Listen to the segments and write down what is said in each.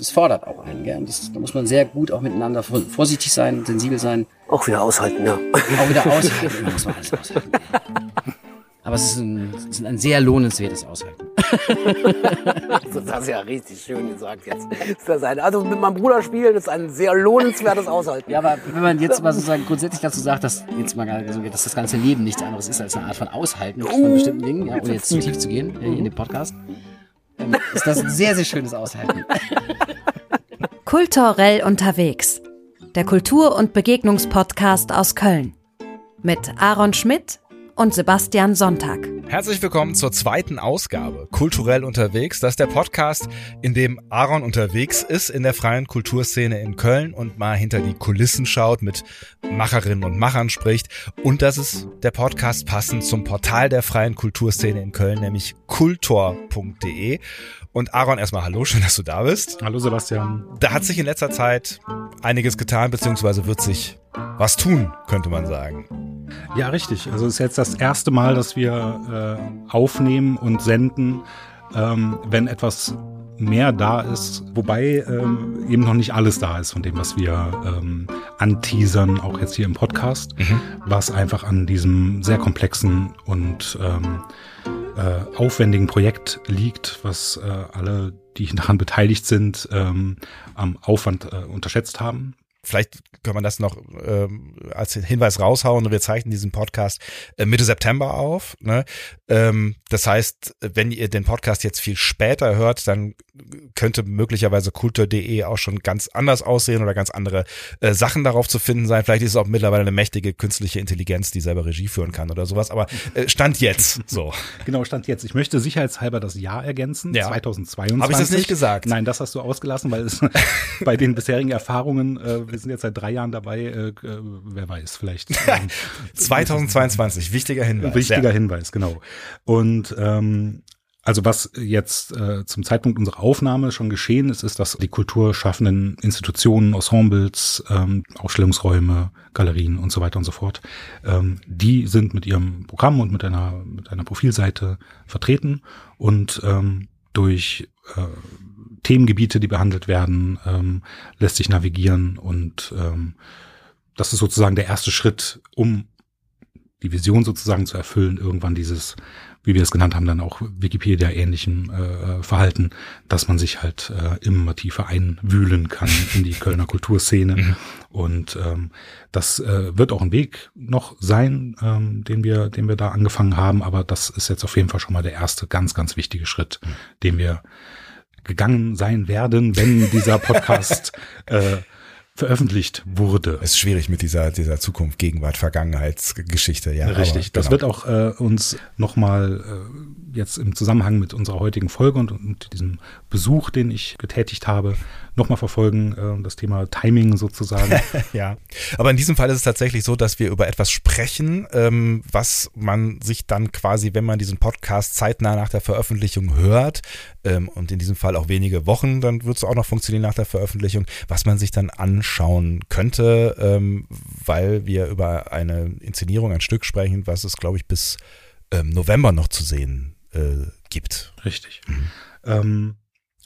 es fordert auch einen. Gell? Das, da muss man sehr gut auch miteinander vorsichtig sein, sensibel sein. Auch wieder aushalten, ja. Auch wieder aushalten. Muss man alles aushalten. Aber es ist ein, es ist ein sehr lohnenswertes Aushalten. das hast du ja richtig schön gesagt jetzt. Das ein, also mit meinem Bruder spielen ist ein sehr lohnenswertes Aushalten. Ja, aber wenn man jetzt mal sozusagen grundsätzlich dazu sagt, dass jetzt mal dass das ganze Leben nichts anderes ist als eine Art von Aushalten von bestimmten Dingen, ja, ohne jetzt zu tief zu gehen in den Podcast, ähm, ist das ein sehr, sehr schönes Aushalten. Kulturell unterwegs. Der Kultur- und Begegnungspodcast aus Köln. Mit Aaron Schmidt und Sebastian Sonntag. Herzlich willkommen zur zweiten Ausgabe Kulturell unterwegs. Das ist der Podcast, in dem Aaron unterwegs ist in der freien Kulturszene in Köln und mal hinter die Kulissen schaut, mit Macherinnen und Machern spricht. Und das ist der Podcast passend zum Portal der freien Kulturszene in Köln, nämlich kultor.de. Und Aaron, erstmal hallo, schön, dass du da bist. Hallo Sebastian. Da hat sich in letzter Zeit einiges getan, beziehungsweise wird sich was tun, könnte man sagen. Ja, richtig. Also es ist jetzt das erste Mal, dass wir äh, aufnehmen und senden, ähm, wenn etwas mehr da ist, wobei ähm, eben noch nicht alles da ist von dem, was wir ähm, anteasern, auch jetzt hier im Podcast, mhm. was einfach an diesem sehr komplexen und ähm, äh, aufwendigen Projekt liegt, was äh, alle, die daran beteiligt sind, ähm, am Aufwand äh, unterschätzt haben vielleicht können wir das noch ähm, als Hinweis raushauen. Wir zeichnen diesen Podcast äh, Mitte September auf. Ne? Ähm, das heißt, wenn ihr den Podcast jetzt viel später hört, dann könnte möglicherweise kultur.de auch schon ganz anders aussehen oder ganz andere äh, Sachen darauf zu finden sein. Vielleicht ist es auch mittlerweile eine mächtige künstliche Intelligenz, die selber Regie führen kann oder sowas. Aber äh, Stand jetzt so. Genau, Stand jetzt. Ich möchte sicherheitshalber das Jahr ergänzen. Ja. 2022. Habe ich das nicht gesagt? Nein, das hast du ausgelassen, weil es bei den bisherigen Erfahrungen äh, wir sind jetzt seit drei Jahren dabei, äh, äh wer weiß, vielleicht. Ähm, 2022, wichtiger Hinweis. Wichtiger ja. Hinweis, genau. Und ähm, also was jetzt äh, zum Zeitpunkt unserer Aufnahme schon geschehen ist, ist, dass die kulturschaffenden Institutionen, Ensembles, ähm, Ausstellungsräume, Galerien und so weiter und so fort, ähm, die sind mit ihrem Programm und mit einer mit einer Profilseite vertreten und ähm, durch äh, Themengebiete, die behandelt werden, ähm, lässt sich navigieren und ähm, das ist sozusagen der erste Schritt, um die Vision sozusagen zu erfüllen, irgendwann dieses, wie wir es genannt haben, dann auch Wikipedia ähnlichem äh, Verhalten, dass man sich halt äh, immer tiefer einwühlen kann in die Kölner Kulturszene. Mhm. Und ähm, das äh, wird auch ein Weg noch sein, ähm, den wir, den wir da angefangen haben. Aber das ist jetzt auf jeden Fall schon mal der erste ganz, ganz wichtige Schritt, mhm. den wir gegangen sein werden, wenn dieser Podcast äh, veröffentlicht wurde. Es ist schwierig mit dieser, dieser Zukunft, Gegenwart, Vergangenheitsgeschichte, ja. Richtig. Aber, das genau. wird auch äh, uns nochmal äh, jetzt im Zusammenhang mit unserer heutigen Folge und, und diesem Besuch, den ich getätigt habe, nochmal verfolgen, äh, das Thema Timing sozusagen. ja, aber in diesem Fall ist es tatsächlich so, dass wir über etwas sprechen, ähm, was man sich dann quasi, wenn man diesen Podcast zeitnah nach der Veröffentlichung hört, ähm, und in diesem Fall auch wenige Wochen, dann wird es auch noch funktionieren nach der Veröffentlichung, was man sich dann anschauen könnte, ähm, weil wir über eine Inszenierung, ein Stück sprechen, was es, glaube ich, bis ähm, November noch zu sehen äh, gibt. Richtig. Mhm. Ähm,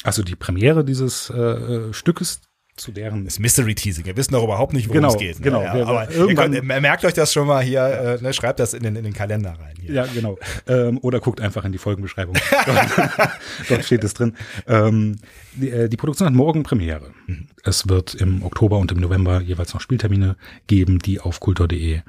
also die Premiere dieses äh, äh, Stückes zu deren. Das Mystery Teasing. Wir wissen doch überhaupt nicht, worum genau, es geht. Ne? Genau. Ja, aber irgendwann, könnt, merkt euch das schon mal hier, äh, ne, schreibt das in den, in den Kalender rein. Hier. Ja, genau. Ähm, oder guckt einfach in die Folgenbeschreibung. dort, dort, steht es drin. Ähm, die, äh, die, Produktion hat morgen Premiere. Mhm. Es wird im Oktober und im November jeweils noch Spieltermine geben, die auf kultur.de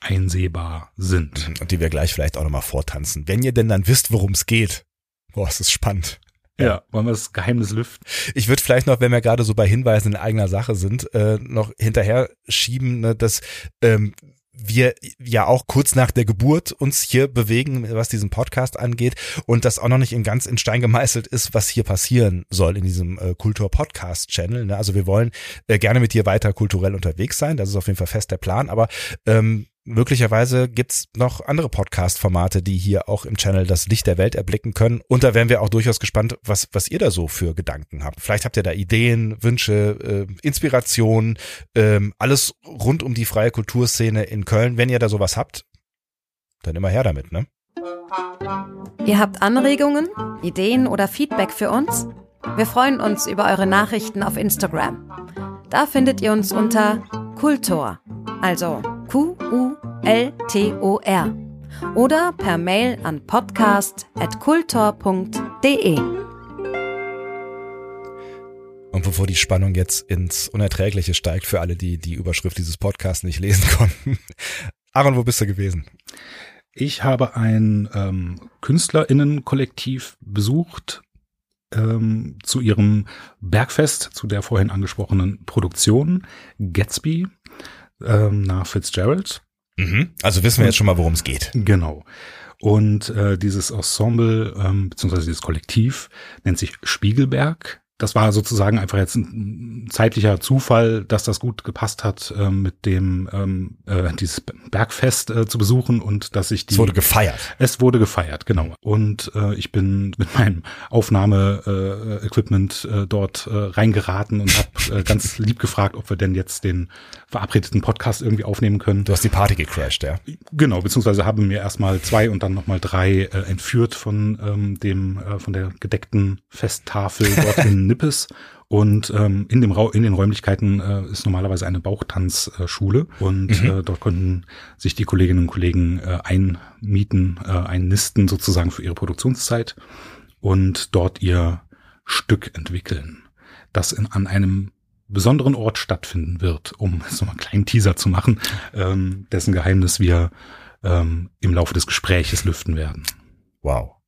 einsehbar sind. Und die wir gleich vielleicht auch nochmal vortanzen. Wenn ihr denn dann wisst, worum es geht. Boah, es ist spannend. Ja, wollen wir das Geheimnis lüften? Ich würde vielleicht noch, wenn wir gerade so bei Hinweisen in eigener Sache sind, äh, noch hinterher schieben, ne, dass ähm, wir ja auch kurz nach der Geburt uns hier bewegen, was diesen Podcast angeht und das auch noch nicht in ganz in Stein gemeißelt ist, was hier passieren soll in diesem äh, Kultur-Podcast-Channel. Ne? Also wir wollen äh, gerne mit dir weiter kulturell unterwegs sein, das ist auf jeden Fall fest der Plan, aber ähm, möglicherweise gibt's noch andere Podcast-Formate, die hier auch im Channel das Licht der Welt erblicken können. Und da wären wir auch durchaus gespannt, was, was ihr da so für Gedanken habt. Vielleicht habt ihr da Ideen, Wünsche, äh, Inspiration, ähm, alles rund um die freie Kulturszene in Köln. Wenn ihr da sowas habt, dann immer her damit, ne? Ihr habt Anregungen, Ideen oder Feedback für uns? Wir freuen uns über eure Nachrichten auf Instagram. Da findet ihr uns unter Kultor, also Q-U-L-T-O-R oder per Mail an podcast.kultor.de. Und bevor die Spannung jetzt ins Unerträgliche steigt für alle, die die Überschrift dieses Podcasts nicht lesen konnten. Aaron, wo bist du gewesen? Ich habe ein ähm, KünstlerInnen-Kollektiv besucht ähm, zu ihrem Bergfest, zu der vorhin angesprochenen Produktion Gatsby ähm, nach Fitzgerald. Mhm. Also wissen wir jetzt schon mal, worum es geht. Genau. Und äh, dieses Ensemble, ähm, beziehungsweise dieses Kollektiv nennt sich Spiegelberg das war sozusagen einfach jetzt ein zeitlicher Zufall, dass das gut gepasst hat, ähm, mit dem ähm, äh, dieses Bergfest äh, zu besuchen und dass ich die. Es wurde gefeiert. Es wurde gefeiert, genau. Und äh, ich bin mit meinem Aufnahme-Equipment äh, äh, dort äh, reingeraten und habe äh, ganz lieb gefragt, ob wir denn jetzt den verabredeten Podcast irgendwie aufnehmen können. Du hast die Party gecrashed, ja? Genau, beziehungsweise haben mir erstmal zwei und dann nochmal drei äh, entführt von ähm, dem äh, von der gedeckten Festtafel dort in Nippes. Und ähm, in, dem Ra in den Räumlichkeiten äh, ist normalerweise eine Bauchtanzschule und mhm. äh, dort konnten sich die Kolleginnen und Kollegen äh, einmieten, äh, einnisten sozusagen für ihre Produktionszeit und dort ihr Stück entwickeln, das in, an einem besonderen Ort stattfinden wird, um so einen kleinen Teaser zu machen, ähm, dessen Geheimnis wir ähm, im Laufe des Gespräches lüften werden. Wow.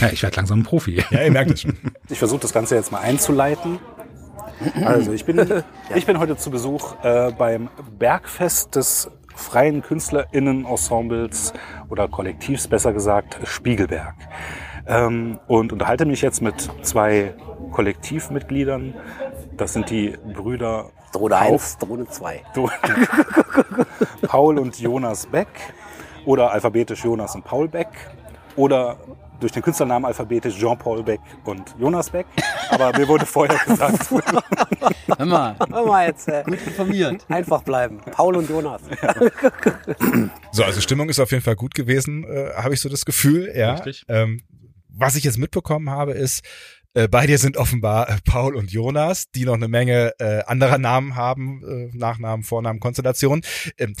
Ja, ich werde langsam ein Profi. Ja, ihr merkt es schon. Ich versuche das Ganze jetzt mal einzuleiten. Also ich bin, ich bin heute zu Besuch äh, beim Bergfest des freien KünstlerInnen-Ensembles oder Kollektivs besser gesagt Spiegelberg. Ähm, und unterhalte mich jetzt mit zwei Kollektivmitgliedern. Das sind die Brüder Drohne 1, Drohne 2. Paul und Jonas Beck oder alphabetisch Jonas und Paul Beck oder durch den Künstlernamen alphabetisch Jean-Paul Beck und Jonas Beck. Aber mir wurde vorher gesagt. Hör mal, Hör mal jetzt. Äh, gut informiert. einfach bleiben. Paul und Jonas. So, also Stimmung ist auf jeden Fall gut gewesen, äh, habe ich so das Gefühl. Ja. Richtig. Ähm, was ich jetzt mitbekommen habe, ist, äh, bei dir sind offenbar äh, Paul und Jonas, die noch eine Menge äh, anderer Namen haben, äh, Nachnamen, Vornamen, Konstellationen. Ähm,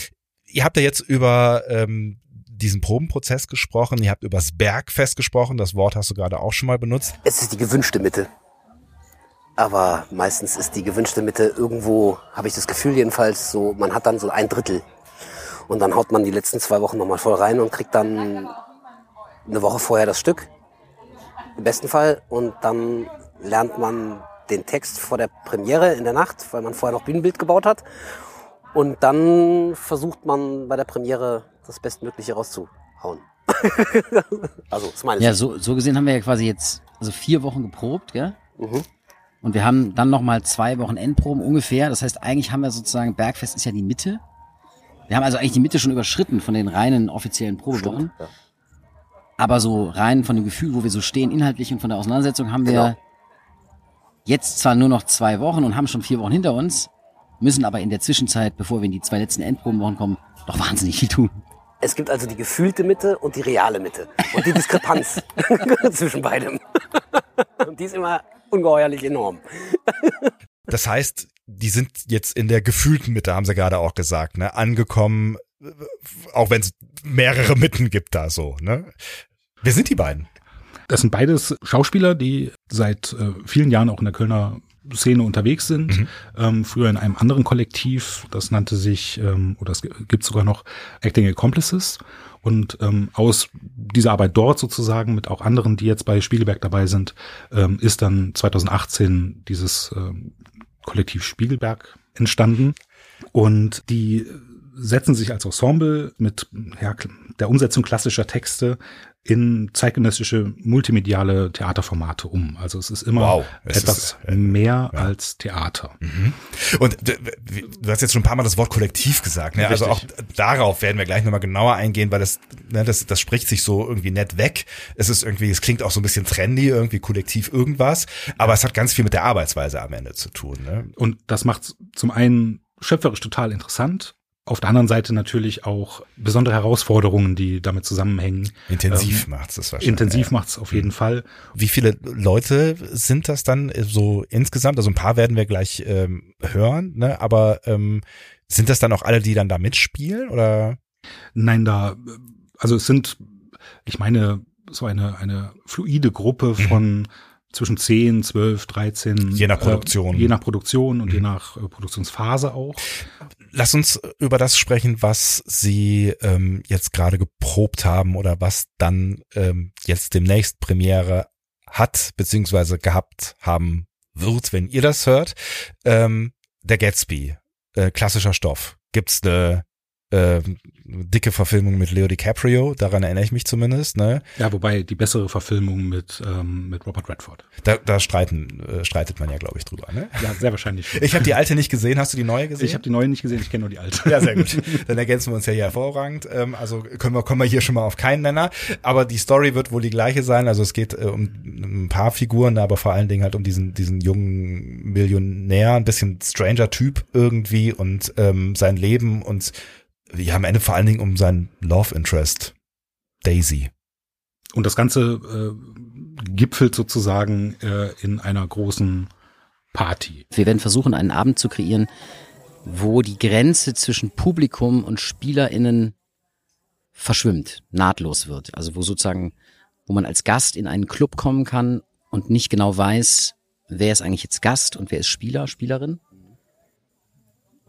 ihr habt ja jetzt über ähm, diesen Probenprozess gesprochen, ihr habt übers Bergfest gesprochen, das Wort hast du gerade auch schon mal benutzt. Es ist die gewünschte Mitte. Aber meistens ist die gewünschte Mitte irgendwo, habe ich das Gefühl jedenfalls, so, man hat dann so ein Drittel. Und dann haut man die letzten zwei Wochen nochmal voll rein und kriegt dann eine Woche vorher das Stück. Im besten Fall. Und dann lernt man den Text vor der Premiere in der Nacht, weil man vorher noch Bühnenbild gebaut hat. Und dann versucht man bei der Premiere das Bestmögliche rauszuhauen. also, ist meine Ja, so, so gesehen haben wir ja quasi jetzt also vier Wochen geprobt, gell? Mhm. Und wir haben dann nochmal zwei Wochen Endproben ungefähr. Das heißt, eigentlich haben wir sozusagen, Bergfest ist ja die Mitte. Wir haben also eigentlich die Mitte schon überschritten von den reinen offiziellen Probewochen. Ja. Aber so rein von dem Gefühl, wo wir so stehen, inhaltlich und von der Auseinandersetzung, haben wir Genau. jetzt zwar nur noch zwei Wochen und haben schon vier Wochen hinter uns, müssen aber in der Zwischenzeit, bevor wir in die zwei letzten Endprobenwochen kommen, doch wahnsinnig viel tun. Es gibt also die gefühlte Mitte und die reale Mitte. Und die Diskrepanz zwischen beidem. und die ist immer ungeheuerlich enorm. Das heißt, die sind jetzt in der gefühlten Mitte, haben sie gerade auch gesagt, ne, angekommen, auch wenn es mehrere Mitten gibt da so, ne? Wer sind die beiden? Das sind beides Schauspieler, die seit äh, vielen Jahren auch in der Kölner Szene unterwegs sind. Ähm, früher in einem anderen Kollektiv, das nannte sich, ähm, oder es gibt sogar noch Acting Accomplices. Und ähm, aus dieser Arbeit dort sozusagen mit auch anderen, die jetzt bei Spiegelberg dabei sind, ähm, ist dann 2018 dieses ähm, Kollektiv Spiegelberg entstanden. Und die setzen sich als Ensemble mit ja, der Umsetzung klassischer Texte in zeitgenössische multimediale Theaterformate um. Also es ist immer Wow, es etwas ist, äh, mehr als Theater. Und d- w- du hast jetzt schon ein paar Mal das Wort Kollektiv gesagt, ne? Also auch darauf werden wir gleich nochmal genauer eingehen, weil das, ne, das, das spricht sich so irgendwie nett weg. Es ist irgendwie, es klingt auch so ein bisschen trendy, irgendwie Kollektiv irgendwas, aber es hat ganz viel mit der Arbeitsweise am Ende zu tun, ne? Und das macht zum einen schöpferisch total interessant, auf der anderen Seite natürlich auch besondere Herausforderungen, die damit zusammenhängen. Intensiv ähm, macht's das wahrscheinlich. Intensiv macht's auf jeden mhm. Fall. Wie viele Leute sind das dann so insgesamt? Also ein paar werden wir gleich ähm, hören, ne? aber ähm, sind das dann auch alle, die dann da mitspielen oder? Nein, da, also es sind, ich meine, so eine, eine fluide Gruppe mhm. von mhm. Zwischen 10, 12, 13. Je nach Produktion. Äh, je nach Produktion und mhm. je nach äh, Produktionsphase auch. Lass uns über das sprechen, was Sie ähm, jetzt gerade geprobt haben oder was dann ähm, jetzt demnächst Premiere hat, beziehungsweise gehabt haben wird, wenn ihr das hört. Ähm, der Gatsby, äh, klassischer Stoff. Gibt's eine äh, dicke Verfilmung mit Leo DiCaprio, daran erinnere ich mich zumindest. Ne? Ja, wobei die bessere Verfilmung mit ähm, mit Robert Redford. Da, da streiten äh, streitet man ja, glaube ich, drüber. Ne? Ja, sehr wahrscheinlich. Ich habe die alte nicht gesehen. Hast du die neue gesehen? Ich habe die neue nicht gesehen. Ich kenne nur die alte. Ja, sehr gut. Dann ergänzen wir uns ja hier hervorragend. Ähm, also können wir kommen wir hier schon mal auf keinen Nenner. Aber die Story wird wohl die gleiche sein. Also es geht äh, um ein paar Figuren, aber vor allen Dingen halt um diesen diesen jungen Millionär, ein bisschen Stranger Typ irgendwie und ähm, sein Leben und ja, am Ende vor allen Dingen um seinen Love Interest, Daisy. Und das Ganze äh, gipfelt sozusagen äh, in einer großen Party. Wir werden versuchen, einen Abend zu kreieren, wo die Grenze zwischen Publikum und SpielerInnen verschwimmt, nahtlos wird. Also wo sozusagen, wo man als Gast in einen Club kommen kann und nicht genau weiß, wer ist eigentlich jetzt Gast und wer ist Spieler, Spielerin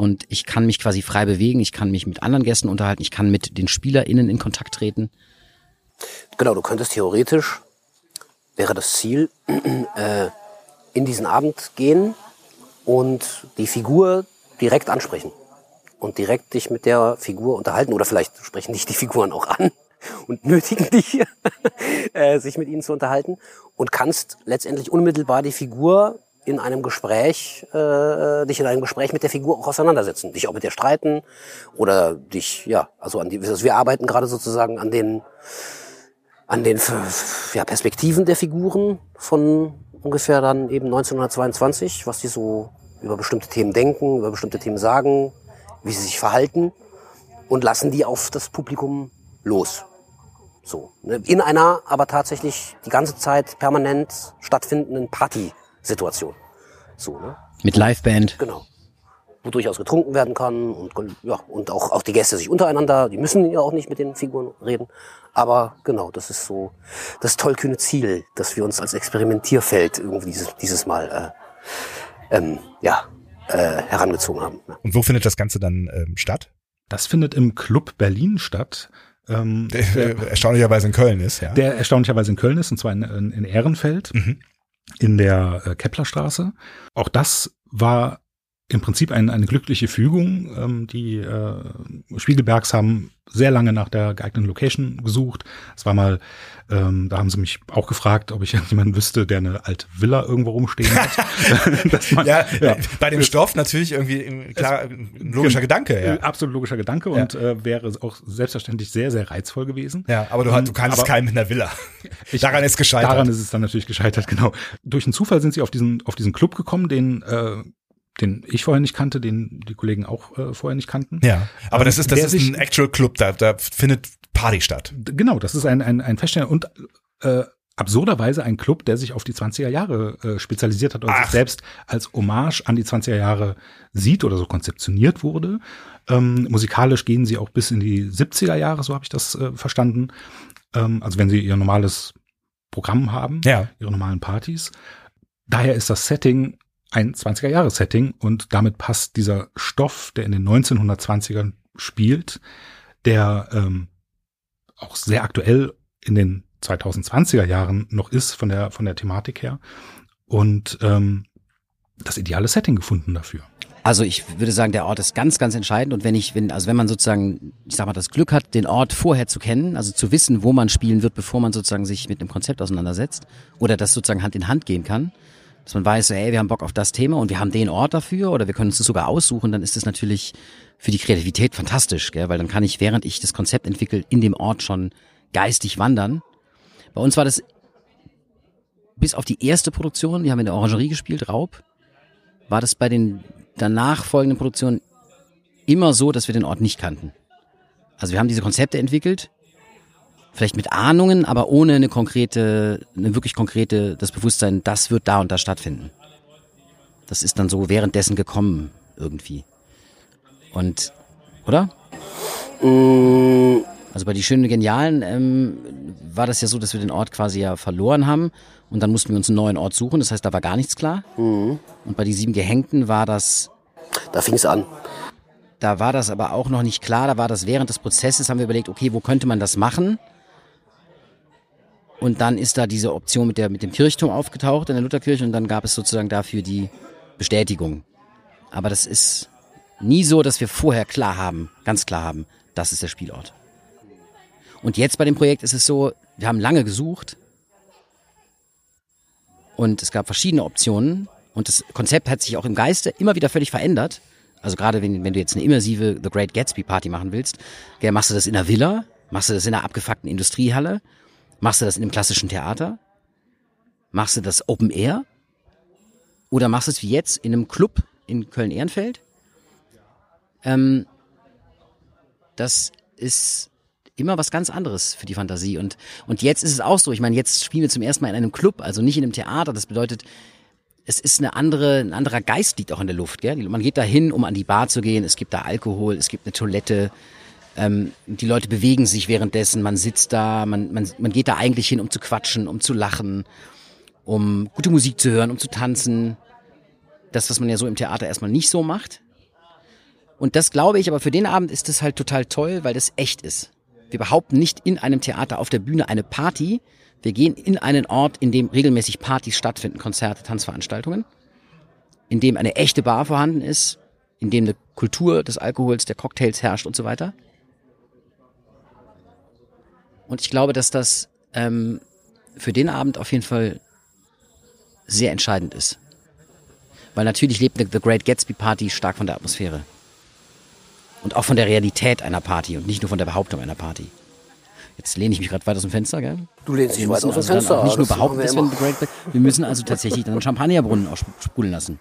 und ich kann mich quasi frei bewegen, ich kann mich mit anderen Gästen unterhalten, ich kann mit den SpielerInnen in Kontakt treten. Genau, du könntest theoretisch, wäre das Ziel, äh, in diesen Abend gehen und die Figur direkt ansprechen. Und direkt dich mit der Figur unterhalten. Oder vielleicht sprechen dich die Figuren auch an und nötigen dich, äh, sich mit ihnen zu unterhalten. Und kannst letztendlich unmittelbar die Figur in einem Gespräch, äh, dich in einem Gespräch mit der Figur auch auseinandersetzen, dich auch mit der streiten oder dich, ja, also an die, also wir arbeiten gerade sozusagen an den, an den ja, Perspektiven der Figuren von ungefähr dann eben 1922, was die so über bestimmte Themen denken, über bestimmte Themen sagen, wie sie sich verhalten und lassen die auf das Publikum los. So. Ne? In einer aber tatsächlich die ganze Zeit permanent stattfindenden Party Situation. So, ne? Mit Liveband. Genau. Wo durchaus getrunken werden kann und, ja, und auch, auch die Gäste sich untereinander, die müssen ja auch nicht mit den Figuren reden. Aber genau, das ist so das tollkühne Ziel, dass wir uns als Experimentierfeld irgendwie dieses, dieses Mal äh, ähm, ja, äh, herangezogen haben. Ja. Und wo findet das Ganze dann ähm, statt? Das findet im Club Berlin statt. Ähm, der, der erstaunlicherweise in Köln ist, ja. Der erstaunlicherweise in Köln ist, und zwar in, in Ehrenfeld. Mhm in der äh, Keplerstraße. Auch das war im Prinzip ein, eine glückliche Fügung. Ähm, die äh, Spiegelbergs haben sehr lange nach der geeigneten Location gesucht. Es war mal, ähm, da haben sie mich auch gefragt, ob ich jemanden wüsste, der eine alte Villa irgendwo rumstehen hat. man, ja, ja, bei dem Stoff natürlich irgendwie klar ein logischer Gedanke. Ja. Absolut logischer Gedanke ja. und äh, wäre auch selbstverständlich sehr, sehr reizvoll gewesen. Ja, aber du, du kannst aber, keinen mit einer Villa. Ich, daran ist gescheitert. Daran ist es dann natürlich gescheitert, genau. Durch einen Zufall sind sie auf diesen, auf diesen Club gekommen, den äh, den ich vorher nicht kannte, den die Kollegen auch äh, vorher nicht kannten. Ja, aber ähm, das ist das ist ein Actual Club, da, da findet Party statt. Genau, das ist ein ein, ein Feststellen und äh, absurderweise ein Club, der sich auf die 20er Jahre äh, spezialisiert hat und Ach. sich selbst als Hommage an die 20er Jahre sieht oder so konzeptioniert wurde. Ähm, musikalisch gehen sie auch bis in die 70er Jahre, so habe ich das äh, verstanden. Ähm, also wenn sie ihr normales Programm haben, ja. ihre normalen Partys. Daher ist das Setting ein 20er-Jahres-Setting und damit passt dieser Stoff, der in den 1920ern spielt, der ähm, auch sehr aktuell in den 2020er Jahren noch ist von der von der Thematik her und ähm, das ideale Setting gefunden dafür. Also ich würde sagen, der Ort ist ganz, ganz entscheidend und wenn ich, wenn, also wenn man sozusagen, ich sag mal, das Glück hat, den Ort vorher zu kennen, also zu wissen, wo man spielen wird, bevor man sozusagen sich mit einem Konzept auseinandersetzt oder das sozusagen Hand in Hand gehen kann, dass man weiß, hey, wir haben Bock auf das Thema und wir haben den Ort dafür oder wir können uns das sogar aussuchen, dann ist das natürlich für die Kreativität fantastisch, gell? weil dann kann ich, während ich das Konzept entwickle, in dem Ort schon geistig wandern. Bei uns war das bis auf die erste Produktion, die haben in der Orangerie gespielt, Raub, war das bei den danach folgenden Produktionen immer so, dass wir den Ort nicht kannten. Also wir haben diese Konzepte entwickelt, vielleicht mit Ahnungen, aber ohne eine konkrete, eine wirklich konkrete, das Bewusstsein, das wird da und da stattfinden. Das ist dann so währenddessen gekommen irgendwie. Und, oder? Mm, Also bei die schönen Genialen ähm, war das ja so, dass wir den Ort quasi ja verloren haben und dann mussten wir uns einen neuen Ort suchen. Das heißt, da war gar nichts klar. Und bei die sieben Gehängten war das da fing es an. Da war das aber auch noch nicht klar. Da war das während des Prozesses, haben wir überlegt, okay, wo könnte man das machen? Und dann ist da diese Option mit, der, mit dem Kirchturm aufgetaucht in der Lutherkirche und dann gab es sozusagen dafür die Bestätigung. Aber das ist nie so, dass wir vorher klar haben, ganz klar haben, das ist der Spielort. Und jetzt bei dem Projekt ist es so, wir haben lange gesucht und es gab verschiedene Optionen und das Konzept hat sich auch im Geiste immer wieder völlig verändert. Also gerade wenn, wenn du jetzt eine immersive The Great Gatsby Party machen willst, gell, machst du das in einer Villa, machst du das in einer abgefuckten Industriehalle, machst du das in einem klassischen Theater, machst du das Open Air oder machst du es wie jetzt in einem Club in Köln-Ehrenfeld. Ähm, das ist immer was ganz anderes für die Fantasie. Und, und jetzt ist es auch so. Ich meine, jetzt spielen wir zum ersten Mal in einem Club, also nicht in einem Theater. Das bedeutet, es ist eine andere, ein anderer Geist liegt auch in der Luft. Gell? Man geht da hin, um an die Bar zu gehen. Es gibt da Alkohol, es gibt eine Toilette. Ähm, die Leute bewegen sich währenddessen. Man sitzt da, man, man, man geht da eigentlich hin, um zu quatschen, um zu lachen, um gute Musik zu hören, um zu tanzen. Das, was man ja so im Theater erstmal nicht so macht. Und das glaube ich, aber für den Abend ist das halt total toll, weil das echt ist. Wir behaupten nicht in einem Theater auf der Bühne eine Party. Wir gehen in einen Ort, in dem regelmäßig Partys stattfinden, Konzerte, Tanzveranstaltungen, in dem eine echte Bar vorhanden ist, in dem eine Kultur des Alkohols, der Cocktails herrscht und so weiter. Und ich glaube, dass das ähm, für den Abend auf jeden Fall sehr entscheidend ist. Weil natürlich lebt eine The Great Gatsby Party stark von der Atmosphäre. Und auch von der Realität einer Party und nicht nur von der Behauptung einer Party. Jetzt lehne ich mich gerade weit aus dem Fenster, gell? Du lehnst dich Wir weit müssen aus dem also Fenster. auch nicht nur behaupten, dass wir wir, The Great wir müssen also tatsächlich dann einen Champagnerbrunnen auch sprudeln lassen.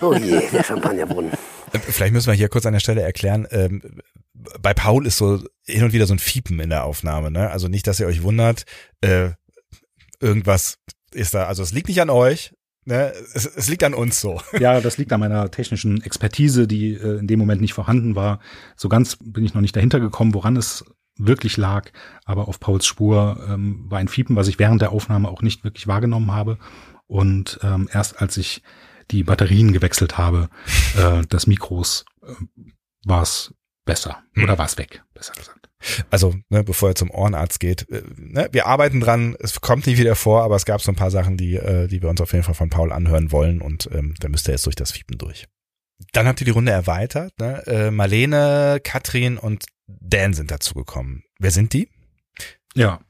Oh je, der Champagnerbrunnen. Äh, Vielleicht müssen wir hier kurz an der Stelle erklären, ähm, bei Paul ist so hin und wieder so ein Fiepen in der Aufnahme, ne? Also nicht, dass ihr euch wundert, äh, irgendwas ist da, also es liegt nicht an euch, ne? Es, es liegt an uns so. Ja, das liegt an meiner technischen Expertise, die äh, in dem Moment nicht vorhanden war. So ganz bin ich noch nicht dahinter gekommen, woran es wirklich lag. Aber auf Pauls Spur ähm, war ein Fiepen, was ich während der Aufnahme auch nicht wirklich wahrgenommen habe. Und ähm, erst als ich die Batterien gewechselt habe, äh, des Mikros, äh, war es besser. Oder war es weg, besser gesagt. Also, ne, bevor er zum Ohrenarzt geht, äh, ne, wir arbeiten dran, es kommt nicht wieder vor, aber es gab so ein paar Sachen, die, äh, die wir uns auf jeden Fall von Paul anhören wollen und ähm, da müsst ihr jetzt durch das Fiepen durch. Dann habt ihr die Runde erweitert, ne? Äh, Marlene, Katrin und Dan sind dazugekommen. Wer sind die? Ja.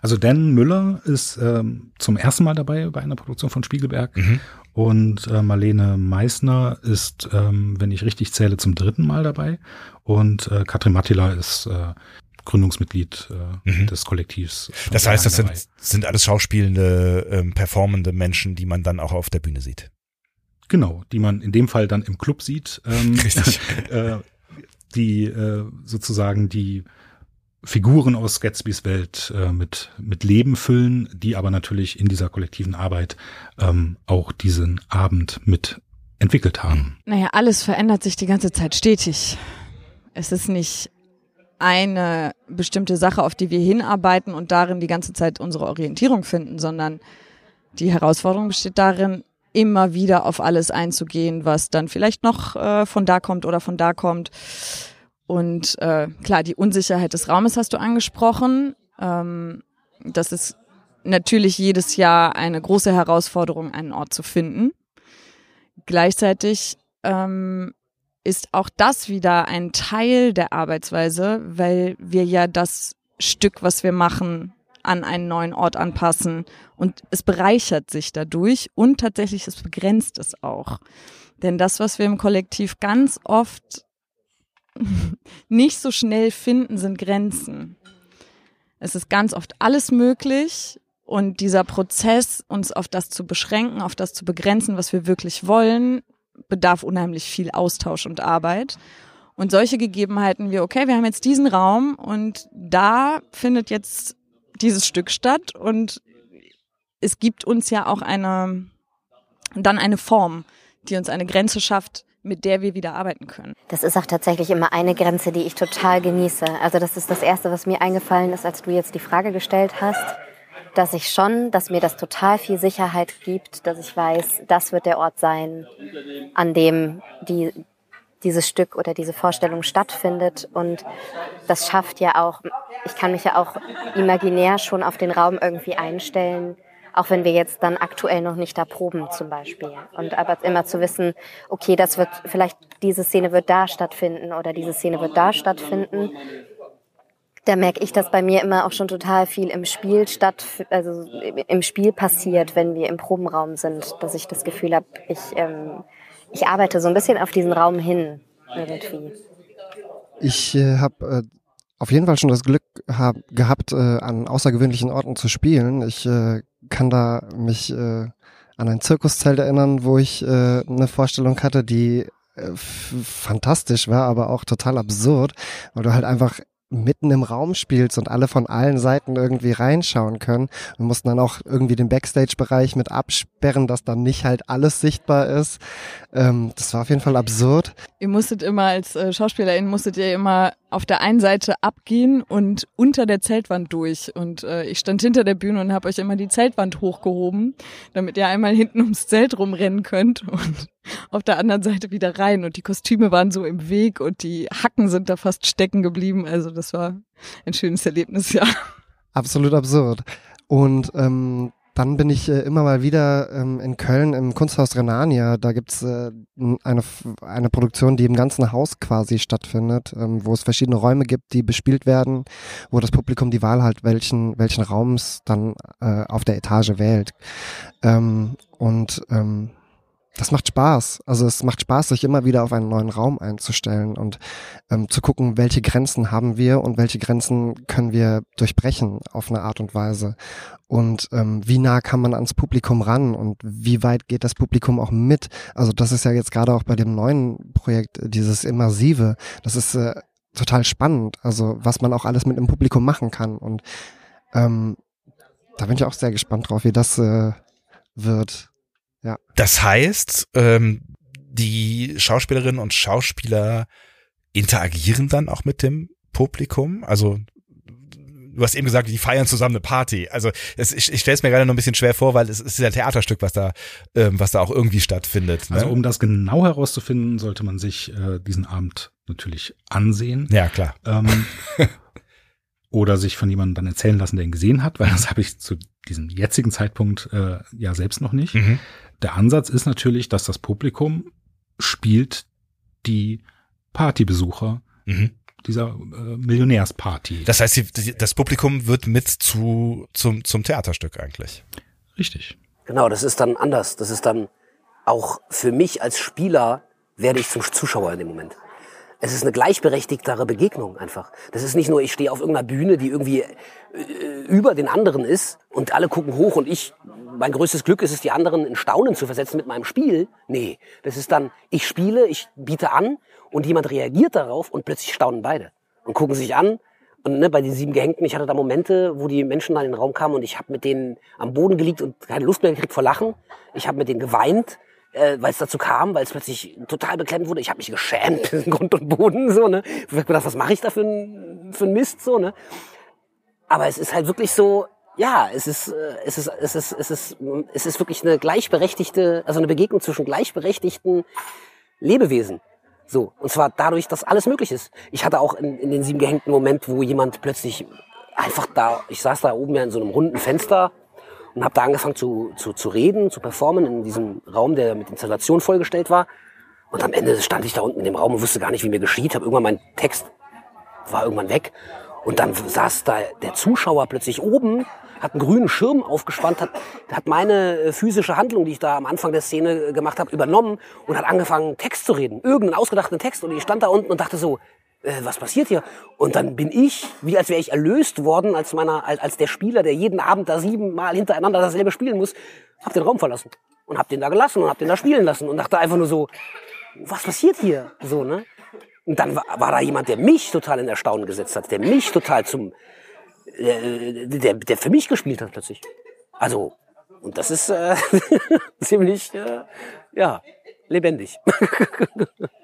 Also Dan Müller ist ähm, zum ersten Mal dabei bei einer Produktion von Spiegelberg Mhm. Und äh, Marlene Meissner ist, ähm, wenn ich richtig zähle, zum dritten Mal dabei und äh, Katrin Mattila ist äh, Gründungsmitglied äh, Mhm. des Kollektivs. Das heißt, das sind, sind alles schauspielende, ähm, performende Menschen, die man dann auch auf der Bühne sieht. Genau, die man in dem Fall dann im Club sieht. Ähm, Richtig. äh, die äh, sozusagen die Figuren aus Gatsbys Welt äh, mit, mit Leben füllen, die aber natürlich in dieser kollektiven Arbeit ähm, auch diesen Abend mit entwickelt haben. Naja, alles verändert sich die ganze Zeit stetig. Es ist nicht eine bestimmte Sache, auf die wir hinarbeiten und darin die ganze Zeit unsere Orientierung finden, sondern die Herausforderung besteht darin, immer wieder auf alles einzugehen, was dann vielleicht noch äh, von da kommt oder von da kommt. Und äh, klar, die Unsicherheit des Raumes hast du angesprochen. Ähm, das ist natürlich jedes Jahr eine große Herausforderung, einen Ort zu finden. Gleichzeitig ähm, ist auch das wieder ein Teil der Arbeitsweise, weil wir ja das Stück, was wir machen, an einen neuen Ort anpassen und es bereichert sich dadurch und tatsächlich es begrenzt es auch. Denn das, was wir im Kollektiv ganz oft nicht so schnell finden, sind Grenzen. Es ist ganz oft alles möglich und dieser Prozess, uns auf das zu beschränken, auf das zu begrenzen, was wir wirklich wollen, bedarf unheimlich viel Austausch und Arbeit. Und solche Gegebenheiten wie, okay, wir haben jetzt diesen Raum und da findet jetzt dieses Stück statt und es gibt uns ja auch eine, dann eine Form, die uns eine Grenze schafft, mit der wir wieder arbeiten können. Das ist auch tatsächlich immer eine Grenze, die ich total genieße. Also das ist das Erste, was mir eingefallen ist, als du jetzt die Frage gestellt hast, dass ich schon, dass mir das total viel Sicherheit gibt, dass ich weiß, das wird der Ort sein, an dem die, dieses Stück oder diese Vorstellung stattfindet. Und das schafft ja auch, ich kann mich ja auch imaginär schon auf den Raum irgendwie einstellen, auch wenn wir jetzt dann aktuell noch nicht da proben zum Beispiel. Und aber immer zu wissen, okay, das wird vielleicht diese Szene wird da stattfinden oder diese Szene wird da stattfinden. Da merke ich, dass bei mir immer auch schon total viel im Spiel statt, also im Spiel passiert, wenn wir im Probenraum sind, dass ich das Gefühl habe, ich, ähm, ich arbeite so ein bisschen auf diesen Raum hin irgendwie. Ich äh, habe äh, auf jeden Fall schon das Glück hab, gehabt, äh, an außergewöhnlichen Orten zu spielen. Ich äh, kann da mich äh, an ein Zirkuszelt erinnern, wo ich äh, eine Vorstellung hatte, die äh, fantastisch war, aber auch total absurd, weil du halt einfach mitten im Raum spielst und alle von allen Seiten irgendwie reinschauen können. Wir mussten dann auch irgendwie den Backstage-Bereich mit absperren, dass dann nicht halt alles sichtbar ist. Ähm, das war auf jeden Fall absurd. Ihr musstet immer als äh, Schauspielerin musstet ihr immer auf der einen Seite abgehen und unter der Zeltwand durch. Und äh, ich stand hinter der Bühne und habe euch immer die Zeltwand hochgehoben, damit ihr einmal hinten ums Zelt rumrennen könnt und auf der anderen Seite wieder rein. Und die Kostüme waren so im Weg und die Hacken sind da fast stecken geblieben. Also das war ein schönes Erlebnis, ja. Absolut absurd. Und ähm, dann bin ich äh, immer mal wieder ähm, in Köln im Kunsthaus Renania. Da gibt's äh, eine, eine Produktion, die im ganzen Haus quasi stattfindet, ähm, wo es verschiedene Räume gibt, die bespielt werden, wo das Publikum die Wahl hat, welchen, welchen Raum es dann äh, auf der Etage wählt. Ähm, und ähm, das macht Spaß. Also es macht Spaß, sich immer wieder auf einen neuen Raum einzustellen und ähm, zu gucken, welche Grenzen haben wir und welche Grenzen können wir durchbrechen auf eine Art und Weise. Und ähm, wie nah kann man ans Publikum ran und wie weit geht das Publikum auch mit? Also das ist ja jetzt gerade auch bei dem neuen Projekt, dieses Immersive, das ist äh, total spannend. Also was man auch alles mit dem Publikum machen kann. Und ähm, da bin ich auch sehr gespannt drauf, wie das äh, wird. Ja. Das heißt, ähm, die Schauspielerinnen und Schauspieler interagieren dann auch mit dem Publikum. Also du hast eben gesagt, die feiern zusammen eine Party. Also es, ich, ich stelle es mir gerade noch ein bisschen schwer vor, weil es, es ist ja ein Theaterstück, was da, ähm, was da auch irgendwie stattfindet. Ne? Also um das genau herauszufinden, sollte man sich äh, diesen Abend natürlich ansehen. Ja, klar. Ähm, oder sich von jemandem dann erzählen lassen, der ihn gesehen hat, weil das habe ich zu diesem jetzigen Zeitpunkt äh, ja selbst noch nicht. Mhm. Der Ansatz ist natürlich, dass das Publikum spielt die Partybesucher mhm. dieser äh, Millionärsparty. Das heißt, die, das Publikum wird mit zu zum zum Theaterstück eigentlich. Richtig. Genau, das ist dann anders. Das ist dann auch für mich als Spieler werde ich zum Zuschauer in dem Moment. Es ist eine gleichberechtigtere Begegnung einfach. Das ist nicht nur, ich stehe auf irgendeiner Bühne, die irgendwie äh, über den anderen ist und alle gucken hoch und ich, mein größtes Glück ist es, die anderen in Staunen zu versetzen mit meinem Spiel. Nee, das ist dann, ich spiele, ich biete an und jemand reagiert darauf und plötzlich staunen beide und gucken sich an. Und ne, bei den sieben Gehängten, ich hatte da Momente, wo die Menschen dann in den Raum kamen und ich habe mit denen am Boden gelegt und keine Lust mehr gekriegt vor Lachen. Ich habe mit denen geweint äh, weil es dazu kam, weil es plötzlich total beklemmt wurde. Ich habe mich geschämt, Grund und Boden so, ne. Ich hab gedacht, was mache ich da für ein, für ein Mist so, ne. Aber es ist halt wirklich so, ja, es ist, äh, es ist, es ist, es ist, es ist wirklich eine gleichberechtigte, also eine Begegnung zwischen gleichberechtigten Lebewesen. So. Und zwar dadurch, dass alles möglich ist. Ich hatte auch in, in den sieben gehängten Moment, wo jemand plötzlich einfach da, ich saß da oben ja in so einem runden Fenster und habe da angefangen zu, zu, zu reden, zu performen in diesem Raum, der mit Installation vollgestellt war. Und am Ende stand ich da unten in dem Raum und wusste gar nicht, wie mir geschieht. Habe irgendwann mein Text war irgendwann weg und dann saß da der Zuschauer plötzlich oben, hat einen grünen Schirm aufgespannt, hat, hat meine äh, physische Handlung, die ich da am Anfang der Szene gemacht habe, übernommen und hat angefangen, Text zu reden. Irgendeinen ausgedachten Text. Und ich stand da unten und dachte so, äh, was passiert hier? Und dann bin ich, wie als wäre ich erlöst worden, als meiner, als, als der Spieler, der jeden Abend da siebenmal hintereinander dasselbe spielen muss, hab den Raum verlassen. und hab den da gelassen und hab den da spielen lassen und dachte einfach nur so, was passiert hier? So, ne? Und dann war, war da jemand, der mich total in Erstaunen gesetzt hat, der mich total zum, äh, der, der für mich gespielt hat plötzlich. Also, und das ist äh, ziemlich, äh, ja, lebendig.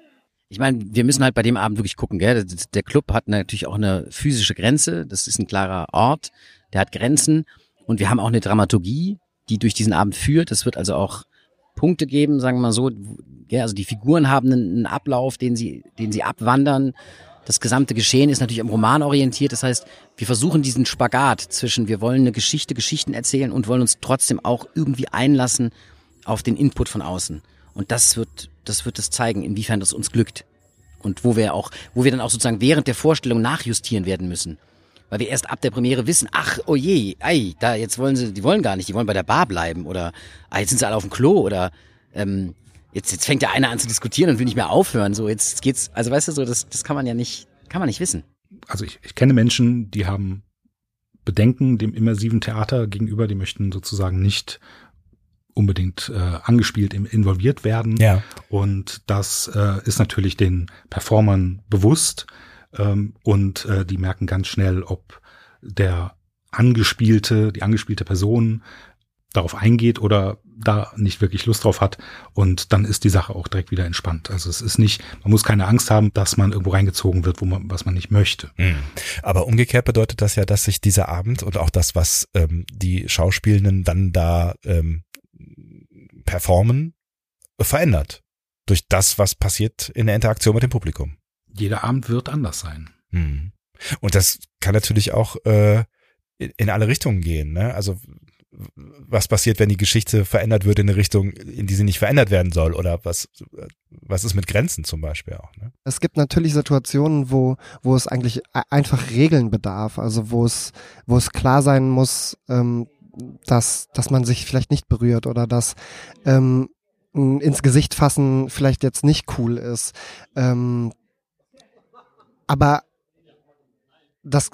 Ich meine, wir müssen halt bei dem Abend wirklich gucken, gell? Der Club hat natürlich auch eine physische Grenze. Das ist ein klarer Ort. Der hat Grenzen. Und wir haben auch eine Dramaturgie, die durch diesen Abend führt. Es wird also auch Punkte geben, sagen wir mal so. Ja, also die Figuren haben einen Ablauf, den sie, den sie abwandern. Das gesamte Geschehen ist natürlich am Roman orientiert. Das heißt, wir versuchen diesen Spagat zwischen, wir wollen eine Geschichte, Geschichten erzählen und wollen uns trotzdem auch irgendwie einlassen auf den Input von außen. Und das wird, das wird es zeigen, inwiefern das uns glückt. Und wo wir auch, wo wir dann auch sozusagen während der Vorstellung nachjustieren werden müssen. Weil wir erst ab der Premiere wissen, ach, oh je, ei, da, jetzt wollen sie, die wollen gar nicht, die wollen bei der Bar bleiben oder, ah, jetzt sind sie alle auf dem Klo oder, ähm, jetzt, jetzt fängt der eine an zu diskutieren und will nicht mehr aufhören, so, jetzt geht's, also weißt du, so, das, das kann man ja nicht, kann man nicht wissen. Also ich, ich kenne Menschen, die haben Bedenken dem immersiven Theater gegenüber, die möchten sozusagen nicht unbedingt äh, angespielt involviert werden. Ja. Und das äh, ist natürlich den Performern bewusst ähm, und äh, die merken ganz schnell, ob der angespielte, die angespielte Person darauf eingeht oder da nicht wirklich Lust drauf hat und dann ist die Sache auch direkt wieder entspannt. Also es ist nicht, man muss keine Angst haben, dass man irgendwo reingezogen wird, wo man, was man nicht möchte. Mhm. Aber umgekehrt bedeutet das ja, dass sich dieser Abend und auch das, was ähm, die Schauspielenden dann da ähm, performen, verändert. Durch das, was passiert in der Interaktion mit dem Publikum. Jeder Abend wird anders sein. Mhm. Und das kann natürlich auch äh, in alle Richtungen gehen. Ne? Also was passiert, wenn die Geschichte verändert wird in eine Richtung, in die sie nicht verändert werden soll? Oder was, was ist mit Grenzen zum Beispiel auch? Ne? Es gibt natürlich Situationen, wo, wo es eigentlich einfach Regeln bedarf, also wo es, wo es klar sein muss, ähm, dass, dass man sich vielleicht nicht berührt oder dass ähm, ins Gesicht fassen vielleicht jetzt nicht cool ist. Ähm, aber das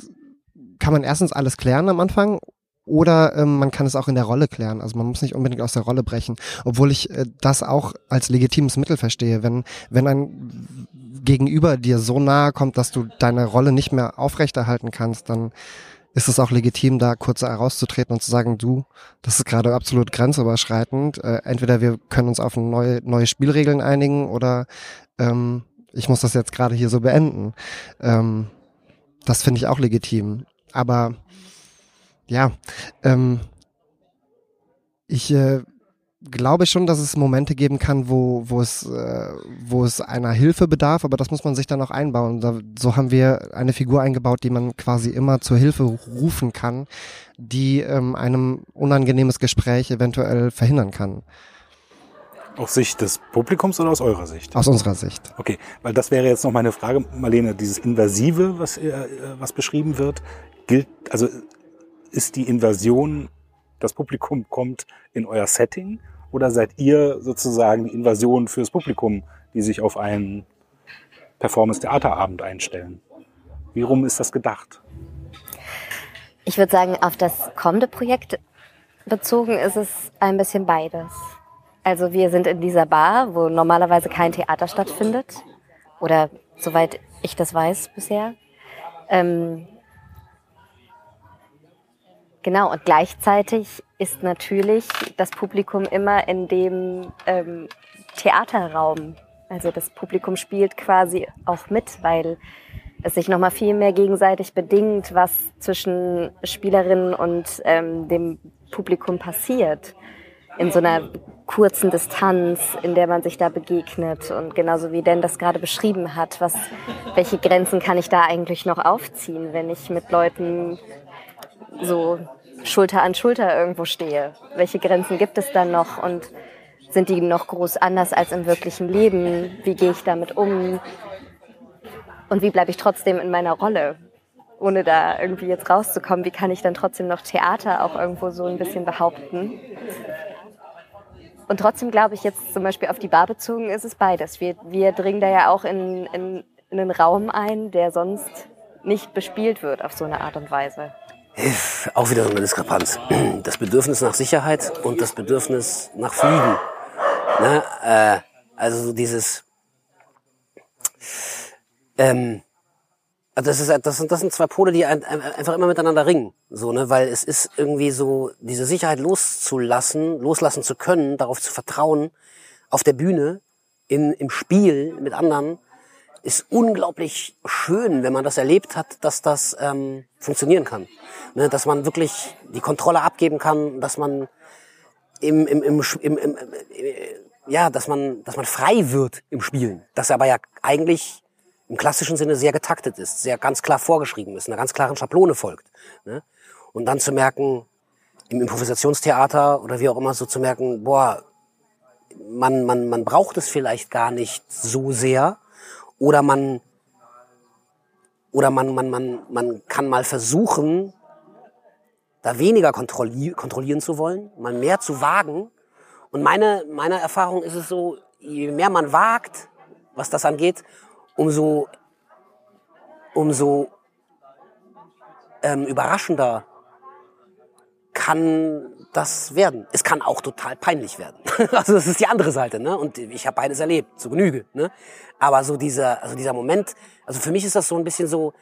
kann man erstens alles klären am Anfang oder ähm, man kann es auch in der Rolle klären. Also man muss nicht unbedingt aus der Rolle brechen. Obwohl ich äh, das auch als legitimes Mittel verstehe. Wenn, wenn ein Gegenüber dir so nahe kommt, dass du deine Rolle nicht mehr aufrechterhalten kannst, dann ist es auch legitim, da kurz herauszutreten und zu sagen, du, das ist gerade absolut grenzüberschreitend. Äh, entweder wir können uns auf neue, neue Spielregeln einigen oder ähm, ich muss das jetzt gerade hier so beenden. Ähm, das finde ich auch legitim. Aber ja, ähm, ich äh, glaube schon, dass es Momente geben kann, wo, wo, es, äh, wo es einer Hilfe bedarf, aber das muss man sich dann auch einbauen. Da, so haben wir eine Figur eingebaut, die man quasi immer zur Hilfe rufen kann, die ähm, einem unangenehmes Gespräch eventuell verhindern kann. Aus Sicht des Publikums oder aus eurer Sicht? Aus unserer Sicht. Okay, weil das wäre jetzt noch meine Frage, Marlene, dieses Invasive, was, äh, was beschrieben wird, gilt, also ist die Invasion, das Publikum kommt in euer Setting oder seid ihr sozusagen die Invasion fürs Publikum, die sich auf einen Performance-Theaterabend einstellen? Wie rum ist das gedacht? Ich würde sagen, auf das kommende Projekt bezogen ist es ein bisschen beides. Also wir sind in dieser Bar, wo normalerweise kein Theater stattfindet. Oder soweit ich das weiß bisher. Ähm, Genau, und gleichzeitig ist natürlich das Publikum immer in dem ähm, Theaterraum. Also das Publikum spielt quasi auch mit, weil es sich nochmal viel mehr gegenseitig bedingt, was zwischen Spielerinnen und ähm, dem Publikum passiert. In so einer kurzen Distanz, in der man sich da begegnet. Und genauso wie Dan das gerade beschrieben hat, was, welche Grenzen kann ich da eigentlich noch aufziehen, wenn ich mit Leuten so Schulter an Schulter irgendwo stehe. Welche Grenzen gibt es dann noch und sind die noch groß anders als im wirklichen Leben? Wie gehe ich damit um? Und wie bleibe ich trotzdem in meiner Rolle, ohne da irgendwie jetzt rauszukommen? Wie kann ich dann trotzdem noch Theater auch irgendwo so ein bisschen behaupten? Und trotzdem glaube ich jetzt zum Beispiel auf die Bar bezogen ist es beides. Wir, wir dringen da ja auch in, in, in einen Raum ein, der sonst nicht bespielt wird auf so eine Art und Weise. Auch wieder so eine Diskrepanz. Das Bedürfnis nach Sicherheit und das Bedürfnis nach Fliegen. Ne? Äh, also so dieses, ähm, also das, ist, das, sind, das sind zwei Pole, die ein, einfach immer miteinander ringen. So, ne? Weil es ist irgendwie so, diese Sicherheit loszulassen, loslassen zu können, darauf zu vertrauen, auf der Bühne, in, im Spiel mit anderen, ist unglaublich schön, wenn man das erlebt hat, dass das ähm, funktionieren kann. Ne? Dass man wirklich die Kontrolle abgeben kann, dass man im, im, im, im, im, im ja, dass man, dass man frei wird im Spielen. Das aber ja eigentlich im klassischen Sinne sehr getaktet ist, sehr ganz klar vorgeschrieben ist, einer ganz klaren Schablone folgt. Ne? Und dann zu merken, im Improvisationstheater oder wie auch immer so zu merken, boah, man, man, man braucht es vielleicht gar nicht so sehr oder man oder man, man, man, man kann mal versuchen, da weniger kontrolli kontrollieren zu wollen, mal mehr zu wagen. Und meine, meine Erfahrung ist es so, je mehr man wagt, was das angeht, umso, umso ähm, überraschender kann das werden. Es kann auch total peinlich werden. also das ist die andere Seite, ne? Und ich habe beides erlebt, zu Genüge, ne? Aber so dieser, also dieser Moment, also für mich ist das so ein bisschen so,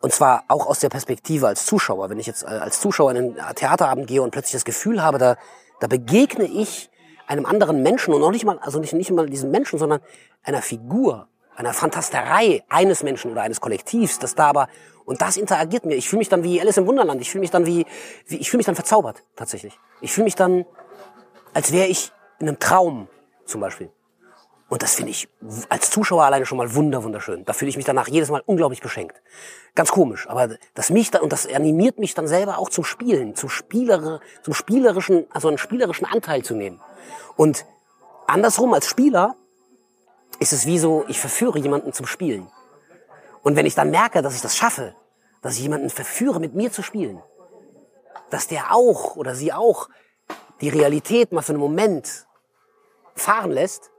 und zwar auch aus der Perspektive als Zuschauer. Wenn ich jetzt äh, als Zuschauer in einen Theaterabend gehe und plötzlich das Gefühl habe, da, da begegne ich einem anderen Menschen und noch nicht mal, also nicht, nicht mal diesem Menschen, sondern einer Figur, einer Fantasterei eines Menschen oder eines Kollektivs, das da aber, und das interagiert mir. Ich fühle mich dann wie Alice im Wunderland. Ich fühle mich dann wie, wie ich fühle mich dann verzaubert, tatsächlich. Ich fühle mich dann, als wäre ich in einem Traum, zum Beispiel. Und das finde ich als Zuschauer alleine schon mal wunder, wunderschön. Da fühle ich mich danach jedes Mal unglaublich beschenkt. Ganz komisch, aber das mich dann, und das animiert mich dann selber auch zum Spielen, zum Spielere, zum spielerischen, also einen spielerischen Anteil zu nehmen. Und andersrum als Spieler ist es wie so, ich verführe jemanden zum Spielen. Und wenn ich dann merke, dass ich das schaffe, dass ich jemanden verführe, mit mir zu spielen, dass der auch oder sie auch die Realität mal für einen Moment fahren lässt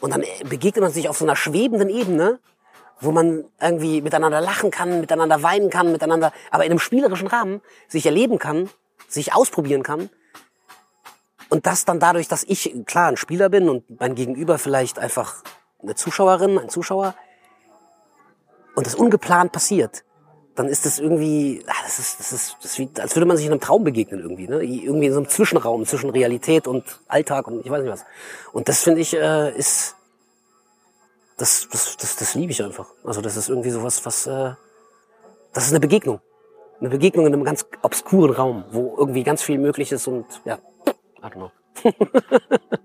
und dann begegnet man sich auf so einer schwebenden Ebene, wo man irgendwie miteinander lachen kann, miteinander weinen kann, miteinander, aber in einem spielerischen Rahmen sich erleben kann, sich ausprobieren kann und das dann dadurch, dass ich klar ein Spieler bin und mein Gegenüber vielleicht einfach eine Zuschauerin, ein Zuschauer und das ungeplant passiert, dann ist das irgendwie, ah, das ist, das ist, das ist wie, als würde man sich in einem Traum begegnen irgendwie, ne? Irgendwie in so einem Zwischenraum zwischen Realität und Alltag und ich weiß nicht was. Und das finde ich äh, ist, das, das, das, das liebe ich einfach. Also das ist irgendwie sowas, was, äh, das ist eine Begegnung, eine Begegnung in einem ganz obskuren Raum, wo irgendwie ganz viel möglich ist und ja, I don't know.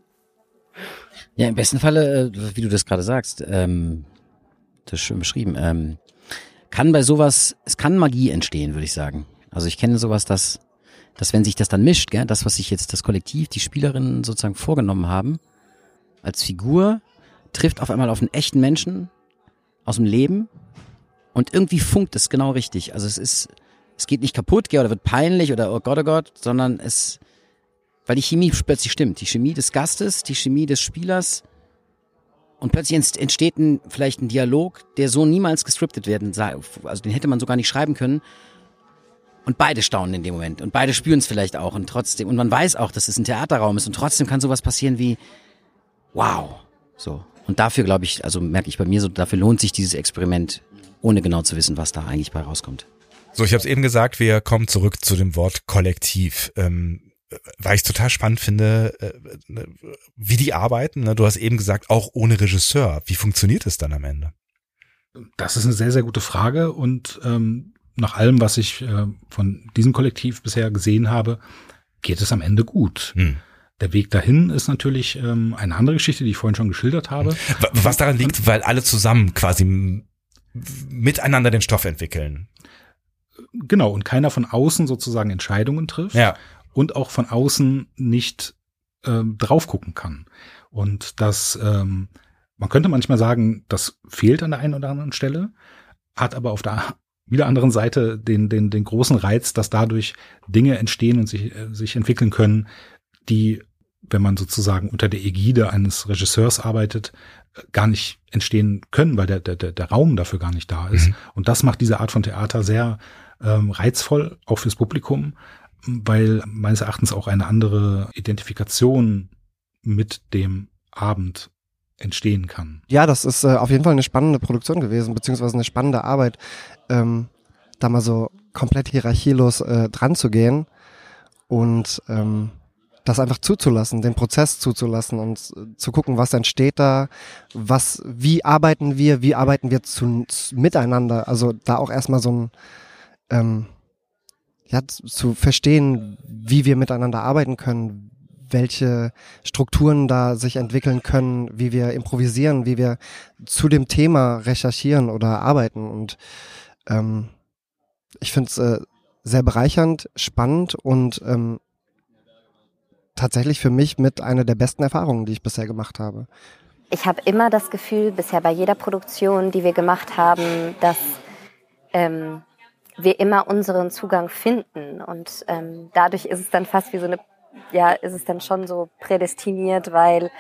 ja, im besten Falle, äh, wie du das gerade sagst, ähm, das ist schön beschrieben, ähm, kann bei sowas, es kann Magie entstehen, würde ich sagen. Also ich kenne sowas, dass, dass wenn sich das dann mischt, gell, das, was sich jetzt das Kollektiv, die Spielerinnen sozusagen vorgenommen haben, als Figur, trifft auf einmal auf einen echten Menschen aus dem Leben und irgendwie funkt es genau richtig. Also es ist, es geht nicht kaputt, gell, oder wird peinlich oder oh Gott, oh Gott, sondern es, weil die Chemie plötzlich stimmt. Die Chemie des Gastes, die Chemie des Spielers. Und plötzlich entsteht ein, vielleicht ein Dialog, der so niemals gescriptet werden, also den hätte man so gar nicht schreiben können. Und beide staunen in dem Moment. Und beide spüren es vielleicht auch. Und trotzdem, und man weiß auch, dass es ein Theaterraum ist. Und trotzdem kann sowas passieren wie, wow. So. Und dafür glaube ich, also merke ich bei mir so, dafür lohnt sich dieses Experiment, ohne genau zu wissen, was da eigentlich bei rauskommt. So, ich habe es eben gesagt, wir kommen zurück zu dem Wort Kollektiv. Ähm, weil ich total spannend finde, äh, ne, wie die arbeiten. Ne? Du hast eben gesagt, auch ohne Regisseur. Wie funktioniert es dann am Ende? Das ist eine sehr, sehr gute Frage und ähm, nach allem, was ich äh, von diesem Kollektiv bisher gesehen habe, geht es am Ende gut. Hm. Der Weg dahin ist natürlich ähm, eine andere Geschichte, die ich vorhin schon geschildert habe. Was daran liegt, weil alle zusammen quasi miteinander den Stoff entwickeln. Genau, und keiner von außen sozusagen Entscheidungen trifft. Ja und auch von außen nicht ähm, drauf gucken kann. Und das, ähm, man könnte manchmal sagen, das fehlt an der einen oder anderen Stelle, hat aber auf der wieder anderen Seite den, den, den großen Reiz, dass dadurch Dinge entstehen und sich, äh, sich entwickeln können, die, wenn man sozusagen unter der Ägide eines Regisseurs arbeitet, gar nicht entstehen können, weil der, der, der Raum dafür gar nicht da ist. Mhm. Und das macht diese Art von Theater sehr ähm, reizvoll, auch fürs Publikum, weil meines Erachtens auch eine andere Identifikation mit dem Abend entstehen kann. Ja, das ist äh, auf jeden Fall eine spannende Produktion gewesen, beziehungsweise eine spannende Arbeit, ähm, da mal so komplett hierarchielos äh, dran zu gehen und ähm, das einfach zuzulassen, den Prozess zuzulassen und äh, zu gucken, was entsteht da, was, wie arbeiten wir, wie arbeiten wir zu, zu miteinander. Also da auch erstmal so ein ähm, ja, zu verstehen, wie wir miteinander arbeiten können, welche Strukturen da sich entwickeln können, wie wir improvisieren, wie wir zu dem Thema recherchieren oder arbeiten. Und ähm, ich finde es äh, sehr bereichernd, spannend und ähm, tatsächlich für mich mit einer der besten Erfahrungen, die ich bisher gemacht habe. Ich habe immer das Gefühl, bisher bei jeder Produktion, die wir gemacht haben, dass ähm, wir immer unseren Zugang finden. Und ähm, dadurch ist es dann fast wie so eine, ja, ist es dann schon so prädestiniert, weil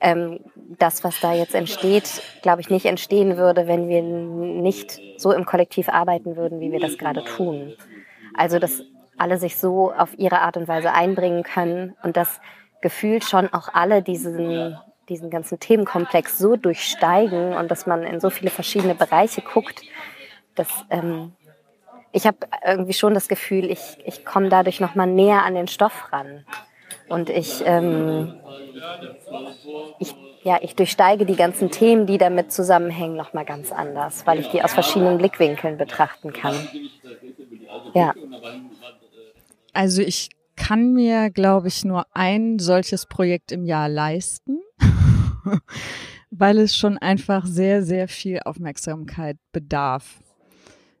ähm, das, was da jetzt entsteht, glaube ich, nicht entstehen würde, wenn wir nicht so im Kollektiv arbeiten würden, wie wir das gerade tun. Also, dass alle sich so auf ihre Art und Weise einbringen können und dass gefühlt schon auch alle diesen, diesen ganzen Themenkomplex so durchsteigen und dass man in so viele verschiedene Bereiche guckt, dass ähm, ich habe irgendwie schon das Gefühl, ich, ich komme dadurch noch mal näher an den Stoff ran. Und ich, ähm, ich, ja, ich durchsteige die ganzen Themen, die damit zusammenhängen, noch mal ganz anders, weil ich die aus verschiedenen Blickwinkeln betrachten kann. Ja. Also ich kann mir, glaube ich, nur ein solches Projekt im Jahr leisten, weil es schon einfach sehr, sehr viel Aufmerksamkeit bedarf.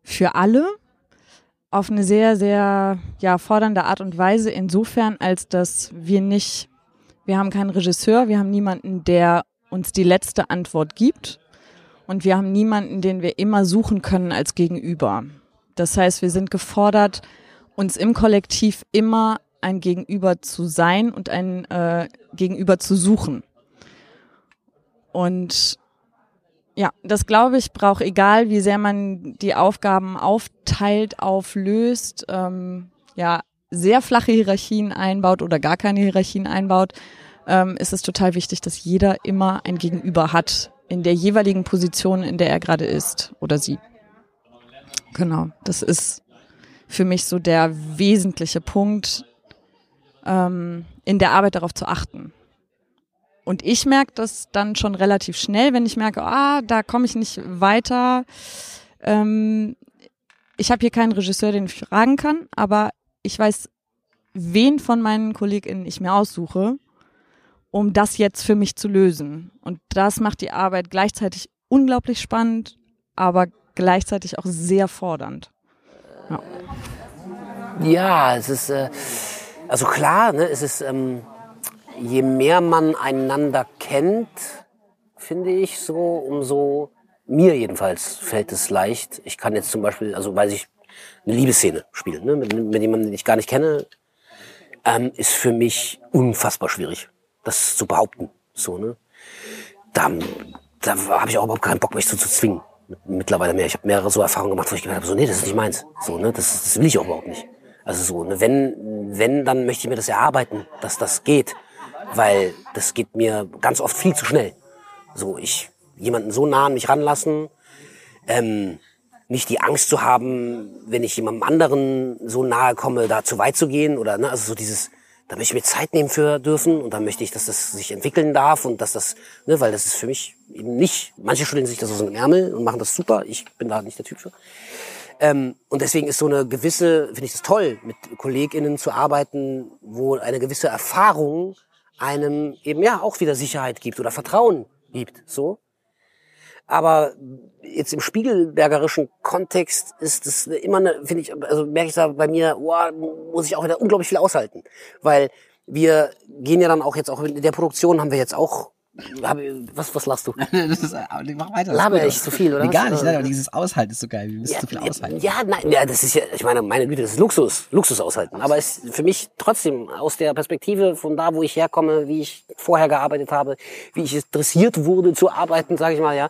Für alle, auf eine sehr, sehr ja, fordernde Art und Weise, insofern, als dass wir nicht, wir haben keinen Regisseur, wir haben niemanden, der uns die letzte Antwort gibt und wir haben niemanden, den wir immer suchen können als Gegenüber. Das heißt, wir sind gefordert, uns im Kollektiv immer ein Gegenüber zu sein und ein äh, Gegenüber zu suchen. Und ja, das glaube ich braucht, egal wie sehr man die Aufgaben aufteilt, auflöst, ähm, ja, sehr flache Hierarchien einbaut oder gar keine Hierarchien einbaut, ähm, ist es total wichtig, dass jeder immer ein Gegenüber hat in der jeweiligen Position, in der er gerade ist oder sie. Genau, das ist für mich so der wesentliche Punkt, ähm, in der Arbeit darauf zu achten. Und ich merke das dann schon relativ schnell, wenn ich merke, ah, da komme ich nicht weiter. Ähm, ich habe hier keinen Regisseur, den ich fragen kann, aber ich weiß, wen von meinen KollegInnen ich mir aussuche, um das jetzt für mich zu lösen. Und das macht die Arbeit gleichzeitig unglaublich spannend, aber gleichzeitig auch sehr fordernd. Ja, ja es ist, äh, also klar, ne, es ist, ähm, je mehr man einander kennt, finde ich so, umso mir jedenfalls fällt es leicht. Ich kann jetzt zum Beispiel, also weiß ich, eine Liebesszene spielen, ne? mit, mit jemandem, den ich gar nicht kenne, ähm, ist für mich unfassbar schwierig, das zu behaupten. So, ne? Da, da habe ich auch überhaupt keinen Bock, mich so zu zwingen. Mittlerweile mehr. Ich habe mehrere so Erfahrungen gemacht, wo ich gedacht habe, so, nee, das ist nicht meins. So, ne? das, das will ich auch überhaupt nicht. Also so, ne? wenn, wenn, dann möchte ich mir das erarbeiten, dass das geht weil das geht mir ganz oft viel zu schnell. So, ich jemanden so nah an mich ranlassen, ähm, nicht die Angst zu haben, wenn ich jemandem anderen so nahe komme, da zu weit zu gehen oder ne, also so dieses, da möchte ich mir Zeit nehmen für dürfen und da möchte ich, dass das sich entwickeln darf und dass das, ne, weil das ist für mich eben nicht, manche studieren sich das aus dem Ärmel und machen das super, ich bin da nicht der Typ für. Ähm, und deswegen ist so eine gewisse, finde ich das toll, mit KollegInnen zu arbeiten, wo eine gewisse Erfahrung einem eben ja auch wieder Sicherheit gibt oder Vertrauen gibt, so. Aber jetzt im spiegelbergerischen Kontext ist es immer eine, finde ich, also merke ich da bei mir, oh, muss ich auch wieder unglaublich viel aushalten. Weil wir gehen ja dann auch jetzt auch in der Produktion haben wir jetzt auch was, was lachst du? das ist, mach weiter. Laber ich zu viel, oder? Nee, gar nicht, nein, aber dieses Aushalten ist so geil. Wir müssen ja, zu viel aushalten. Ja, nein, ja, das ist ja, ich meine, meine Güte, das ist Luxus, Luxus aushalten. Aber es ist für mich trotzdem aus der Perspektive von da, wo ich herkomme, wie ich vorher gearbeitet habe, wie ich interessiert wurde zu arbeiten, sage ich mal, ja,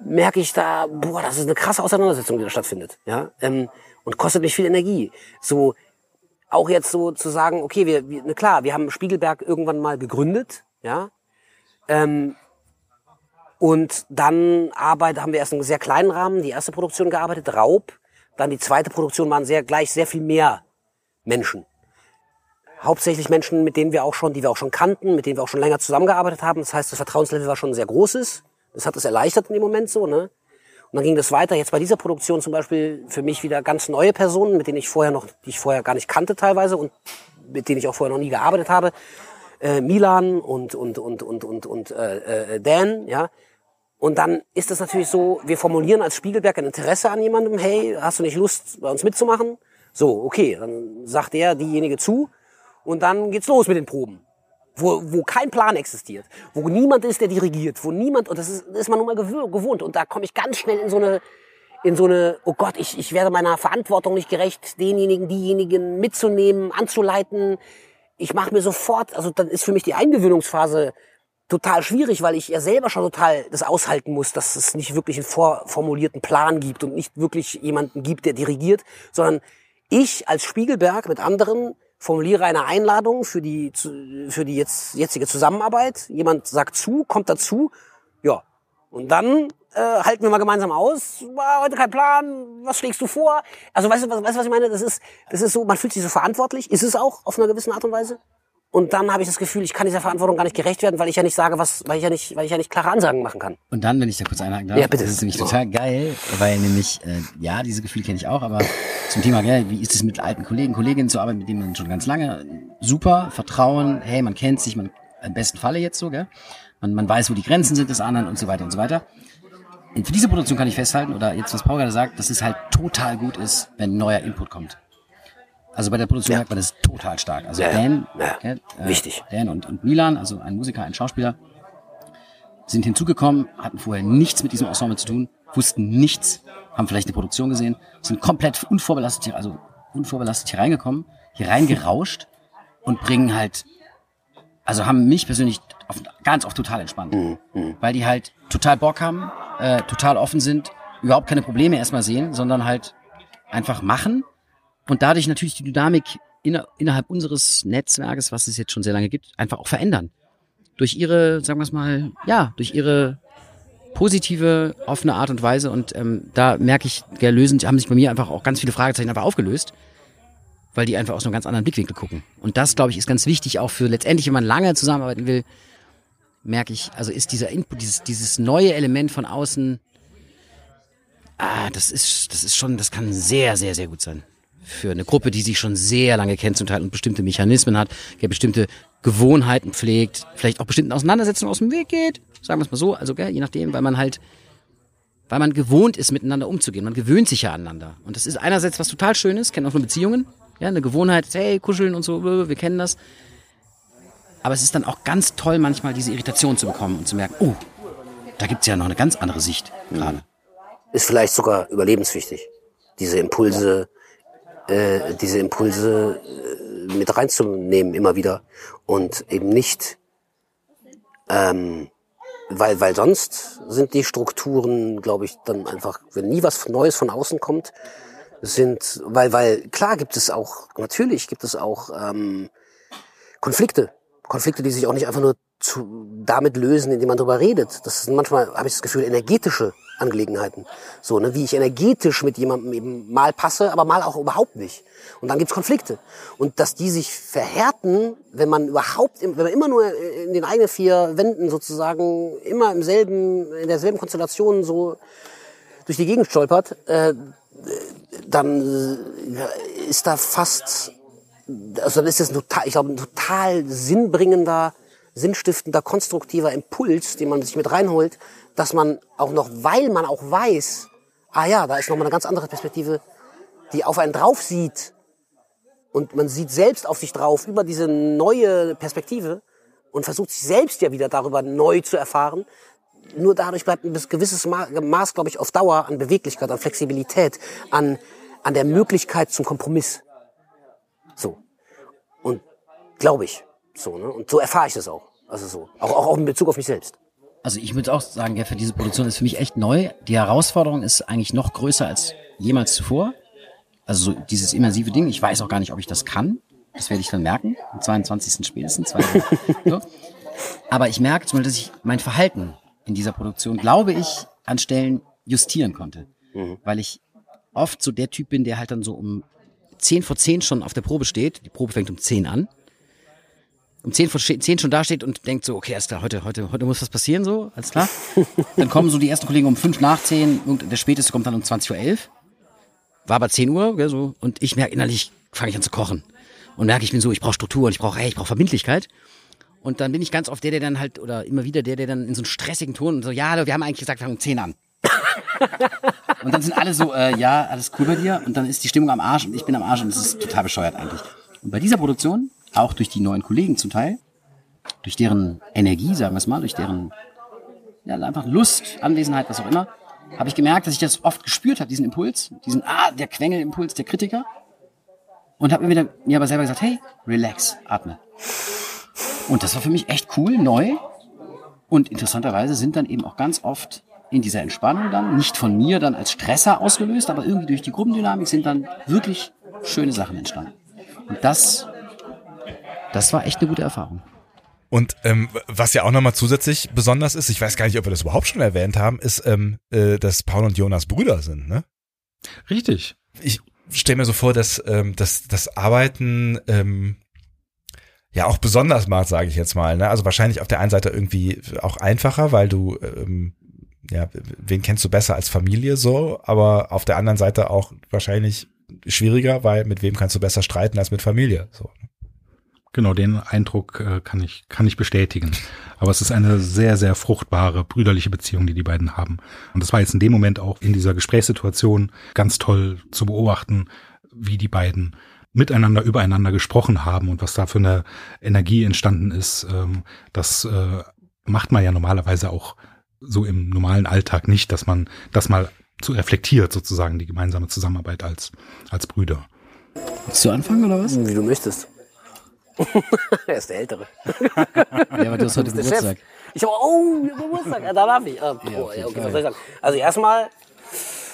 merke ich da, boah, das ist eine krasse Auseinandersetzung, die da stattfindet. Ja, ähm, und kostet mich viel Energie. So auch jetzt so zu sagen, okay, wir, wir na klar, wir haben Spiegelberg irgendwann mal gegründet, ja. Ähm, und dann arbeit, haben wir erst einen sehr kleinen Rahmen, die erste Produktion gearbeitet, Raub. Dann die zweite Produktion waren sehr gleich sehr viel mehr Menschen. Hauptsächlich Menschen, mit denen wir auch schon, die wir auch schon kannten, mit denen wir auch schon länger zusammengearbeitet haben. Das heißt, das Vertrauenslevel war schon sehr großes. Das hat es erleichtert in dem Moment so, ne? Und dann ging das weiter. Jetzt bei dieser Produktion zum Beispiel für mich wieder ganz neue Personen, mit denen ich vorher noch, die ich vorher gar nicht kannte teilweise und mit denen ich auch vorher noch nie gearbeitet habe. Äh, Milan und und und und und und äh, äh, Dan, ja. Und dann ist es natürlich so, wir formulieren als Spiegelberg ein Interesse an jemandem, hey, hast du nicht Lust, bei uns mitzumachen? So, okay, dann sagt er diejenige zu und dann geht's los mit den Proben. Wo, wo kein Plan existiert, wo niemand ist, der dirigiert, wo niemand, und das ist, das ist man nun mal gewohnt. Und da komme ich ganz schnell in so eine, in so eine, oh Gott, ich, ich werde meiner Verantwortung nicht gerecht, denjenigen, diejenigen mitzunehmen, anzuleiten. Ich mache mir sofort, also dann ist für mich die Eingewöhnungsphase total schwierig, weil ich ja selber schon total das aushalten muss, dass es nicht wirklich einen vorformulierten Plan gibt und nicht wirklich jemanden gibt, der dirigiert, sondern ich als Spiegelberg mit anderen formuliere eine Einladung für die, für die jetzt, jetzige Zusammenarbeit. Jemand sagt zu, kommt dazu. Ja. Und dann äh, halten wir mal gemeinsam aus. War heute kein Plan. Was schlägst du vor? Also weißt du, was, weißt du, was ich meine? Das ist, das ist so, man fühlt sich so verantwortlich. Ist es auch auf einer gewissen Art und Weise. Und dann habe ich das Gefühl, ich kann dieser Verantwortung gar nicht gerecht werden, weil ich ja nicht sage, was, weil ich ja nicht, weil ich ja nicht klare Ansagen machen kann. Und dann, wenn ich da kurz einhaken darf, Ja, bitte. das ist nämlich total geil, weil nämlich, äh, ja, diese Gefühle kenne ich auch, aber zum Thema, gell, wie ist es mit alten Kollegen, Kolleginnen zu arbeiten, mit denen man schon ganz lange, super, Vertrauen, hey, man kennt sich, man, im besten Falle jetzt so, gell, man, man weiß, wo die Grenzen sind des anderen und so weiter und so weiter. Für diese Produktion kann ich festhalten, oder jetzt, was Paul gerade sagt, dass es halt total gut ist, wenn neuer Input kommt. Also bei der Produktion Ja. merkt man das total stark. Also Ja. Dan, Ja, gell, wichtig. Dan und, und Milan, also ein Musiker, ein Schauspieler, sind hinzugekommen, hatten vorher nichts mit diesem Ensemble zu tun, wussten nichts, haben vielleicht eine Produktion gesehen, sind komplett unvorbelastet hier, also unvorbelastet hier reingekommen, hier reingerauscht und bringen halt, also haben mich persönlich auf, ganz oft total entspannt, weil die halt total Bock haben, äh, total offen sind, überhaupt keine Probleme erstmal sehen, sondern halt einfach machen und dadurch natürlich die Dynamik inner, innerhalb unseres Netzwerkes, was es jetzt schon sehr lange gibt, einfach auch verändern. Durch ihre, sagen wir es mal, ja, durch ihre positive, offene Art und Weise. Und ähm, da merke ich, gell, lösen, haben sich bei mir einfach auch ganz viele Fragezeichen einfach aufgelöst, weil die einfach aus einem ganz anderen Blickwinkel gucken. Und das, glaube ich, ist ganz wichtig, auch für letztendlich, wenn man lange zusammenarbeiten will, merke ich, also ist dieser Input, dieses, dieses neue Element von außen, ah, das ist, das ist schon, das kann sehr, sehr, sehr gut sein. Für eine Gruppe, die sich schon sehr lange kennt zum Teil und bestimmte Mechanismen hat, der bestimmte Gewohnheiten pflegt, vielleicht auch bestimmten Auseinandersetzungen aus dem Weg geht, sagen wir es mal so, also gell, je nachdem, weil man halt, weil man gewohnt ist, miteinander umzugehen. Man gewöhnt sich ja aneinander. Und das ist einerseits was total Schönes, kennen auch nur Beziehungen, ja, eine Gewohnheit, hey, kuscheln und so, wir kennen das. Aber es ist dann auch ganz toll, manchmal diese Irritation zu bekommen und zu merken, oh, da gibt's ja noch eine ganz andere Sicht gerade. Ist vielleicht sogar überlebenswichtig, diese Impulse, äh, diese Impulse äh, mit reinzunehmen immer wieder und eben nicht, ähm, weil, weil sonst sind die Strukturen, glaube ich, dann einfach, wenn nie was Neues von außen kommt, sind, weil, weil klar gibt es auch, natürlich gibt es auch ähm, Konflikte. Konflikte, die sich auch nicht einfach nur zu, damit lösen, indem man darüber redet. Das sind manchmal, habe ich das Gefühl, energetische Angelegenheiten. So, ne, wie ich energetisch mit jemandem eben mal passe, aber mal auch überhaupt nicht. Und dann gibt's Konflikte. Und dass die sich verhärten, wenn man überhaupt, wenn man immer nur in den eigenen vier Wänden sozusagen immer im selben, in derselben Konstellation so durch die Gegend stolpert, äh, dann äh, ist da fast, also dann ist ein total, ich glaube, ein total sinnbringender, sinnstiftender, konstruktiver Impuls, den man sich mit reinholt, dass man auch noch, weil man auch weiß, ah ja, da ist nochmal eine ganz andere Perspektive, die auf einen drauf sieht und man sieht selbst auf sich drauf über diese neue Perspektive und versucht sich selbst ja wieder darüber neu zu erfahren. Nur dadurch bleibt ein gewisses Ma- Maß, glaube ich, auf Dauer an Beweglichkeit, an Flexibilität, an, an der Möglichkeit zum Kompromiss. So. Und glaube ich. So, ne? Und so erfahre ich das auch. Also so. Auch, auch, auch in Bezug auf mich selbst. Also ich würde auch sagen, ja, für diese Produktion ist für mich echt neu. Die Herausforderung ist eigentlich noch größer als jemals zuvor. Also so dieses immersive Ding. Ich weiß auch gar nicht, ob ich das kann. Das werde ich dann merken. Am 22. spätestens. so. Aber ich merke zum Beispiel, dass ich mein Verhalten in dieser Produktion, glaube ich, an Stellen justieren konnte. Mhm. Weil ich oft so der Typ bin, der halt dann so um 10 vor 10 schon auf der Probe steht. Die Probe fängt um 10 an. Um 10 vor 10 schon da steht und denkt so, okay, alles klar, heute, heute, heute muss was passieren, so, alles klar. dann kommen so die ersten Kollegen um 5 nach 10 und der späteste kommt dann um 20 Uhr 11. War aber 10 Uhr, gell, so, und ich merke innerlich, fange ich an zu kochen. Und merke, ich bin so, ich brauche Struktur und ich brauche, hey, ich brauche Verbindlichkeit. Und dann bin ich ganz oft der, der dann halt, oder immer wieder der, der dann in so einem stressigen Ton und so, ja, wir haben eigentlich gesagt, wir fangen um 10 an. Und dann sind alle so, äh, ja, alles cool bei dir. Und dann ist die Stimmung am Arsch und ich bin am Arsch und es ist total bescheuert eigentlich. Und bei dieser Produktion, auch durch die neuen Kollegen zum Teil, durch deren Energie, sagen wir es mal, durch deren ja, einfach Lust, Anwesenheit, was auch immer, habe ich gemerkt, dass ich das oft gespürt habe, diesen Impuls, diesen, ah, der Quengelimpuls der Kritiker. Und habe mir wieder mir aber selber gesagt, hey, relax, atme. Und das war für mich echt cool, neu. Und interessanterweise sind dann eben auch ganz oft in dieser Entspannung dann, nicht von mir dann als Stresser ausgelöst, aber irgendwie durch die Gruppendynamik sind dann wirklich schöne Sachen entstanden. Und das, das war echt eine gute Erfahrung. Und ähm, was ja auch nochmal zusätzlich besonders ist, ich weiß gar nicht, ob wir das überhaupt schon erwähnt haben, ist, ähm, äh, dass Paul und Jonas Brüder sind, ne? Richtig. Ich stelle mir so vor, dass ähm, dass das Arbeiten ähm, ja auch besonders macht, sage ich jetzt mal. Ne? Also wahrscheinlich auf der einen Seite irgendwie auch einfacher, weil du ähm, ja, wen kennst du besser als Familie so, aber auf der anderen Seite auch wahrscheinlich schwieriger, weil mit wem kannst du besser streiten als mit Familie. So. Genau, den Eindruck äh, kann ich kann ich bestätigen. Aber es ist eine sehr sehr fruchtbare brüderliche Beziehung, die die beiden haben. Und das war jetzt in dem Moment auch in dieser Gesprächssituation ganz toll zu beobachten, wie die beiden miteinander übereinander gesprochen haben und was da für eine Energie entstanden ist. Ähm, das äh, macht man ja normalerweise auch so im normalen Alltag nicht, dass man das mal zu reflektiert, sozusagen, die gemeinsame Zusammenarbeit als, als Brüder. Willst du anfangen oder was? Wie du möchtest. er ist der Ältere. ja, aber du hast heute Geburtstag. Ich habe, oh, Geburtstag, ja, da darf ich. Ah, boah, ja, okay, was soll ich sagen? Also erstmal,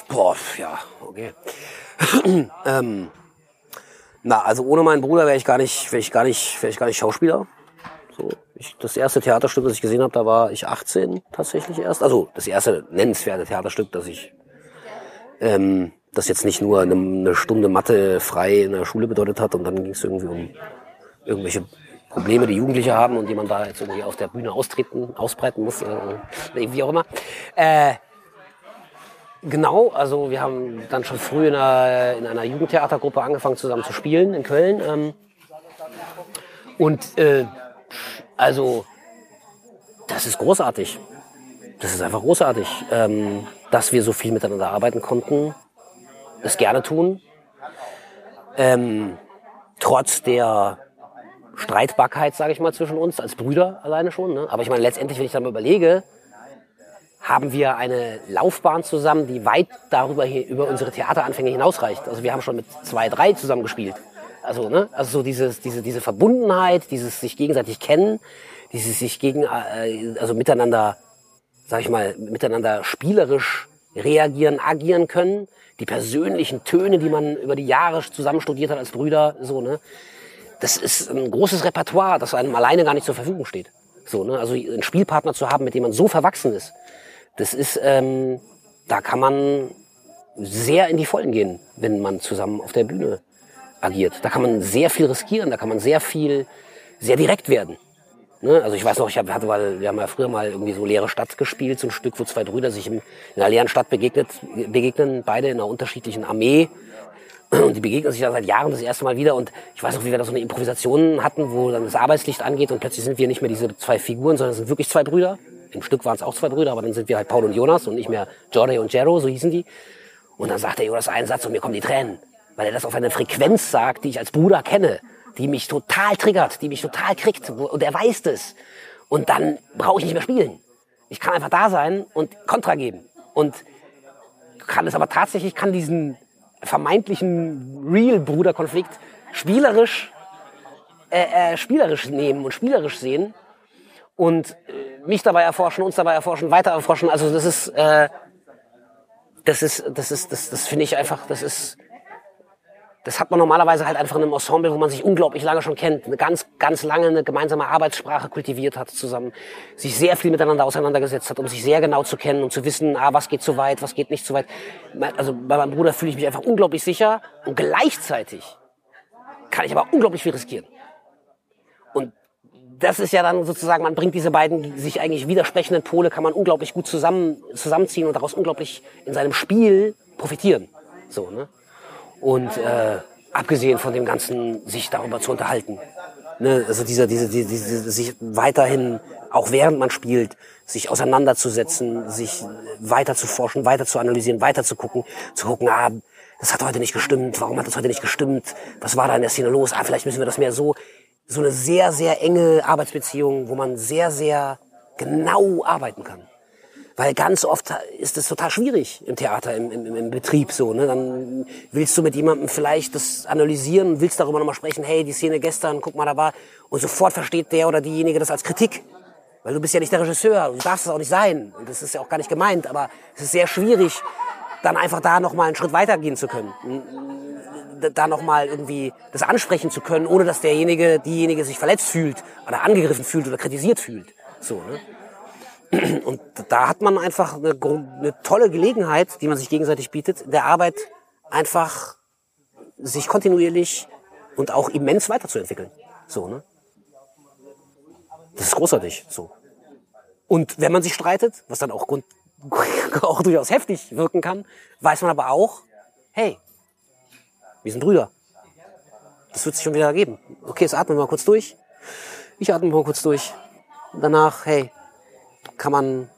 boah, ja, okay. ähm, na, also ohne meinen Bruder wäre ich gar nicht, wäre ich gar nicht, wäre ich gar nicht Schauspieler. So, ich, das erste Theaterstück, das ich gesehen habe, da war ich 18 tatsächlich erst. Also das erste nennenswerte Theaterstück, das ich, ähm, das jetzt nicht nur eine, eine Stunde Mathe frei in der Schule bedeutet hat und dann ging es irgendwie um irgendwelche Probleme, die Jugendliche haben und die man da jetzt irgendwie auf der Bühne austreten, ausbreiten muss, äh, wie auch immer. Äh, genau, also wir haben dann schon früh in einer, in einer Jugendtheatergruppe angefangen zusammen zu spielen in Köln. Ähm, und äh, also, das ist großartig. Das ist einfach großartig, ähm, dass wir so viel miteinander arbeiten konnten, es gerne tun. Ähm, trotz der Streitbarkeit, sage ich mal, zwischen uns als Brüder alleine schon. Ne? Aber ich meine, letztendlich, wenn ich dann mal überlege, haben wir eine Laufbahn zusammen, die weit darüber hier, über unsere Theateranfänge hinausreicht. Also wir haben schon mit zwei, drei zusammen gespielt. Also, ne? also so dieses, diese, diese Verbundenheit, dieses sich gegenseitig kennen, dieses sich gegen, äh, also miteinander, sag ich mal, miteinander spielerisch reagieren, agieren können, die persönlichen Töne, die man über die Jahre zusammen studiert hat als Brüder, so, ne? Das ist ein großes Repertoire, das einem alleine gar nicht zur Verfügung steht. So, ne? Also einen Spielpartner zu haben, mit dem man so verwachsen ist, das ist, ähm, da kann man sehr in die Vollen gehen, wenn man zusammen auf der Bühne agiert. Da kann man sehr viel riskieren, da kann man sehr viel, sehr direkt werden. Ne? Also ich weiß noch, ich hab, hatte mal, wir haben ja früher mal irgendwie so leere Stadt gespielt, so ein Stück, wo zwei Brüder sich in, in einer leeren Stadt begegnet, begegnen, beide in einer unterschiedlichen Armee. Und die begegnen sich da seit Jahren das erste Mal wieder. Und ich weiß noch, wie wir da so eine Improvisation hatten, wo dann das Arbeitslicht angeht und plötzlich sind wir nicht mehr diese zwei Figuren, sondern es sind wirklich zwei Brüder. Im Stück waren es auch zwei Brüder, aber dann sind wir halt Paul und Jonas und nicht mehr Jordi und Jero, so hießen die. Und dann sagt der Jonas einen Satz und mir kommen die Tränen weil er das auf eine Frequenz sagt, die ich als Bruder kenne, die mich total triggert, die mich total kriegt und er weiß das. Und dann brauche ich nicht mehr spielen. Ich kann einfach da sein und Kontra geben. Und kann es aber tatsächlich, kann diesen vermeintlichen Real-Bruder-Konflikt spielerisch, äh, äh, spielerisch nehmen und spielerisch sehen. und äh, mich dabei erforschen, uns dabei erforschen, weiter erforschen. Also das ist, äh, das ist, das ist, das, das finde ich einfach, das ist, das hat man normalerweise halt einfach in einem Ensemble, wo man sich unglaublich lange schon kennt, eine ganz, ganz lange eine gemeinsame Arbeitssprache kultiviert hat zusammen, sich sehr viel miteinander auseinandergesetzt hat, um sich sehr genau zu kennen und zu wissen, ah, was geht zu weit, was geht nicht zu weit. Also bei meinem Bruder fühle ich mich einfach unglaublich sicher und gleichzeitig kann ich aber unglaublich viel riskieren. Und das ist ja dann sozusagen, man bringt diese beiden sich eigentlich widersprechenden Pole, kann man unglaublich gut zusammen, zusammenziehen und daraus unglaublich in seinem Spiel profitieren. So, ne? Und äh, abgesehen von dem Ganzen, sich darüber zu unterhalten. Ne? Also dieser, diese, diese, diese, sich weiterhin, auch während man spielt, sich auseinanderzusetzen, sich weiter zu forschen, weiter zu analysieren, weiter zu gucken, zu gucken, ah, das hat heute nicht gestimmt, warum hat das heute nicht gestimmt, was war da in der Szene los, ah, vielleicht müssen wir das mehr so. So eine sehr, sehr enge Arbeitsbeziehung, wo man sehr, sehr genau arbeiten kann. Weil ganz oft ist es total schwierig im Theater, im, im, im Betrieb so. Ne? Dann willst du mit jemandem vielleicht das analysieren, willst darüber nochmal sprechen, hey, die Szene gestern, guck mal, da war. Und sofort versteht der oder diejenige das als Kritik. Weil du bist ja nicht der Regisseur, du darfst es auch nicht sein. Und das ist ja auch gar nicht gemeint, aber es ist sehr schwierig, dann einfach da nochmal einen Schritt weitergehen zu können. Da nochmal irgendwie das ansprechen zu können, ohne dass derjenige, diejenige sich verletzt fühlt oder angegriffen fühlt oder kritisiert fühlt. So, ne? Und da hat man einfach eine, eine tolle Gelegenheit, die man sich gegenseitig bietet, der Arbeit einfach sich kontinuierlich und auch immens weiterzuentwickeln. So, ne? Das ist großartig, so. Und wenn man sich streitet, was dann auch, Grund, auch durchaus heftig wirken kann, weiß man aber auch, hey, wir sind Brüder. Das wird sich schon wieder ergeben. Okay, jetzt atmen wir mal kurz durch. Ich atme mal kurz durch. Danach, hey, kann man,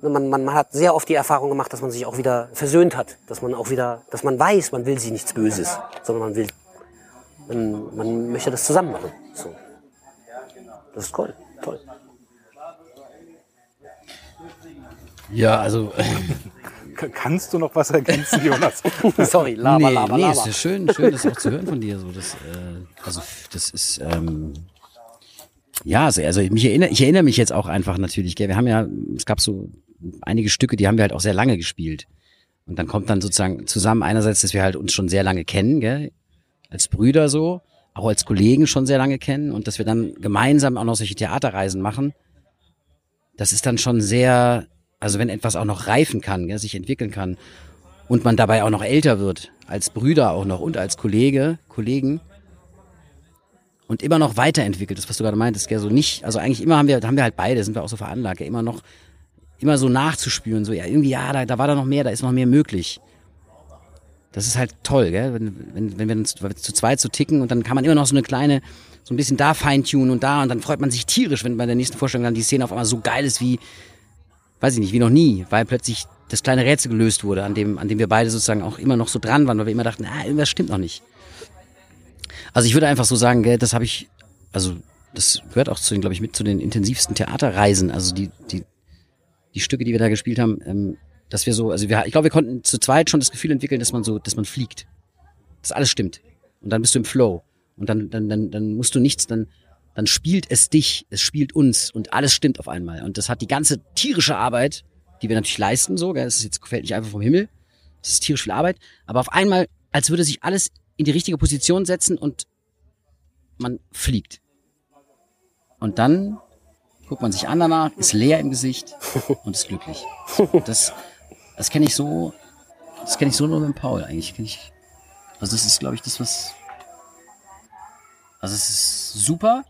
man, man, man hat sehr oft die Erfahrung gemacht, dass man sich auch wieder versöhnt hat, dass man auch wieder, dass man weiß, man will sich nichts Böses, sondern man will, man, man möchte das zusammen machen. So. Das ist toll, toll. Ja, also. Kannst du noch was ergänzen, Jonas? Sorry, lava, nee, lava, nee, lava. es ist schön, schön, das auch zu hören von dir. So, das, äh, also das ist, ähm, ja, also, also mich erinnere, ich erinnere mich jetzt auch einfach natürlich, gell, wir haben ja, es gab so einige Stücke, die haben wir halt auch sehr lange gespielt. Und dann kommt dann sozusagen zusammen einerseits, dass wir halt uns schon sehr lange kennen, gell, als Brüder so, auch als Kollegen schon sehr lange kennen und dass wir dann gemeinsam auch noch solche Theaterreisen machen. Das ist dann schon sehr, also wenn etwas auch noch reifen kann, gell, sich entwickeln kann und man dabei auch noch älter wird, als Brüder auch noch und als Kollege, Kollegen, und immer noch weiterentwickelt, das was du gerade meintest, gell, so nicht, also eigentlich immer haben wir, haben wir halt beide, sind wir auch so veranlagt, immer noch, immer so nachzuspüren, so ja, irgendwie, ja, da, da war da noch mehr, da ist noch mehr möglich. Das ist halt toll, gell, wenn, wenn, wenn wir zu, zu zweit so ticken und dann kann man immer noch so eine kleine, so ein bisschen da feintunen und da und dann freut man sich tierisch, wenn bei der nächsten Vorstellung dann die Szene auf einmal so geil ist wie, weiß ich nicht, wie noch nie, weil plötzlich das kleine Rätsel gelöst wurde, an dem, an dem wir beide sozusagen auch immer noch so dran waren, weil wir immer dachten, ah, irgendwas stimmt noch nicht. Also ich würde einfach so sagen, gell, das habe ich, also das gehört auch zu den, glaube ich, mit zu den intensivsten Theaterreisen. Also die, die, die Stücke, die wir da gespielt haben, ähm, dass wir so, also wir, ich glaube, wir konnten zu zweit schon das Gefühl entwickeln, dass man so, dass man fliegt. Dass alles stimmt. Und dann bist du im Flow. Und dann, dann, dann, dann musst du nichts, dann, dann spielt es dich, es spielt uns und alles stimmt auf einmal. Und das hat die ganze tierische Arbeit, die wir natürlich leisten, so, gell, das ist jetzt fällt nicht einfach vom Himmel. Das ist tierisch viel Arbeit. Aber auf einmal, als würde sich alles in die richtige Position setzen und man fliegt. Und dann guckt man sich an danach, ist leer im Gesicht und ist glücklich. Das, das kenne ich so, das kenne ich so nur mit Paul eigentlich. Kenn ich, also das ist, glaube ich, das, was. Also es ist super.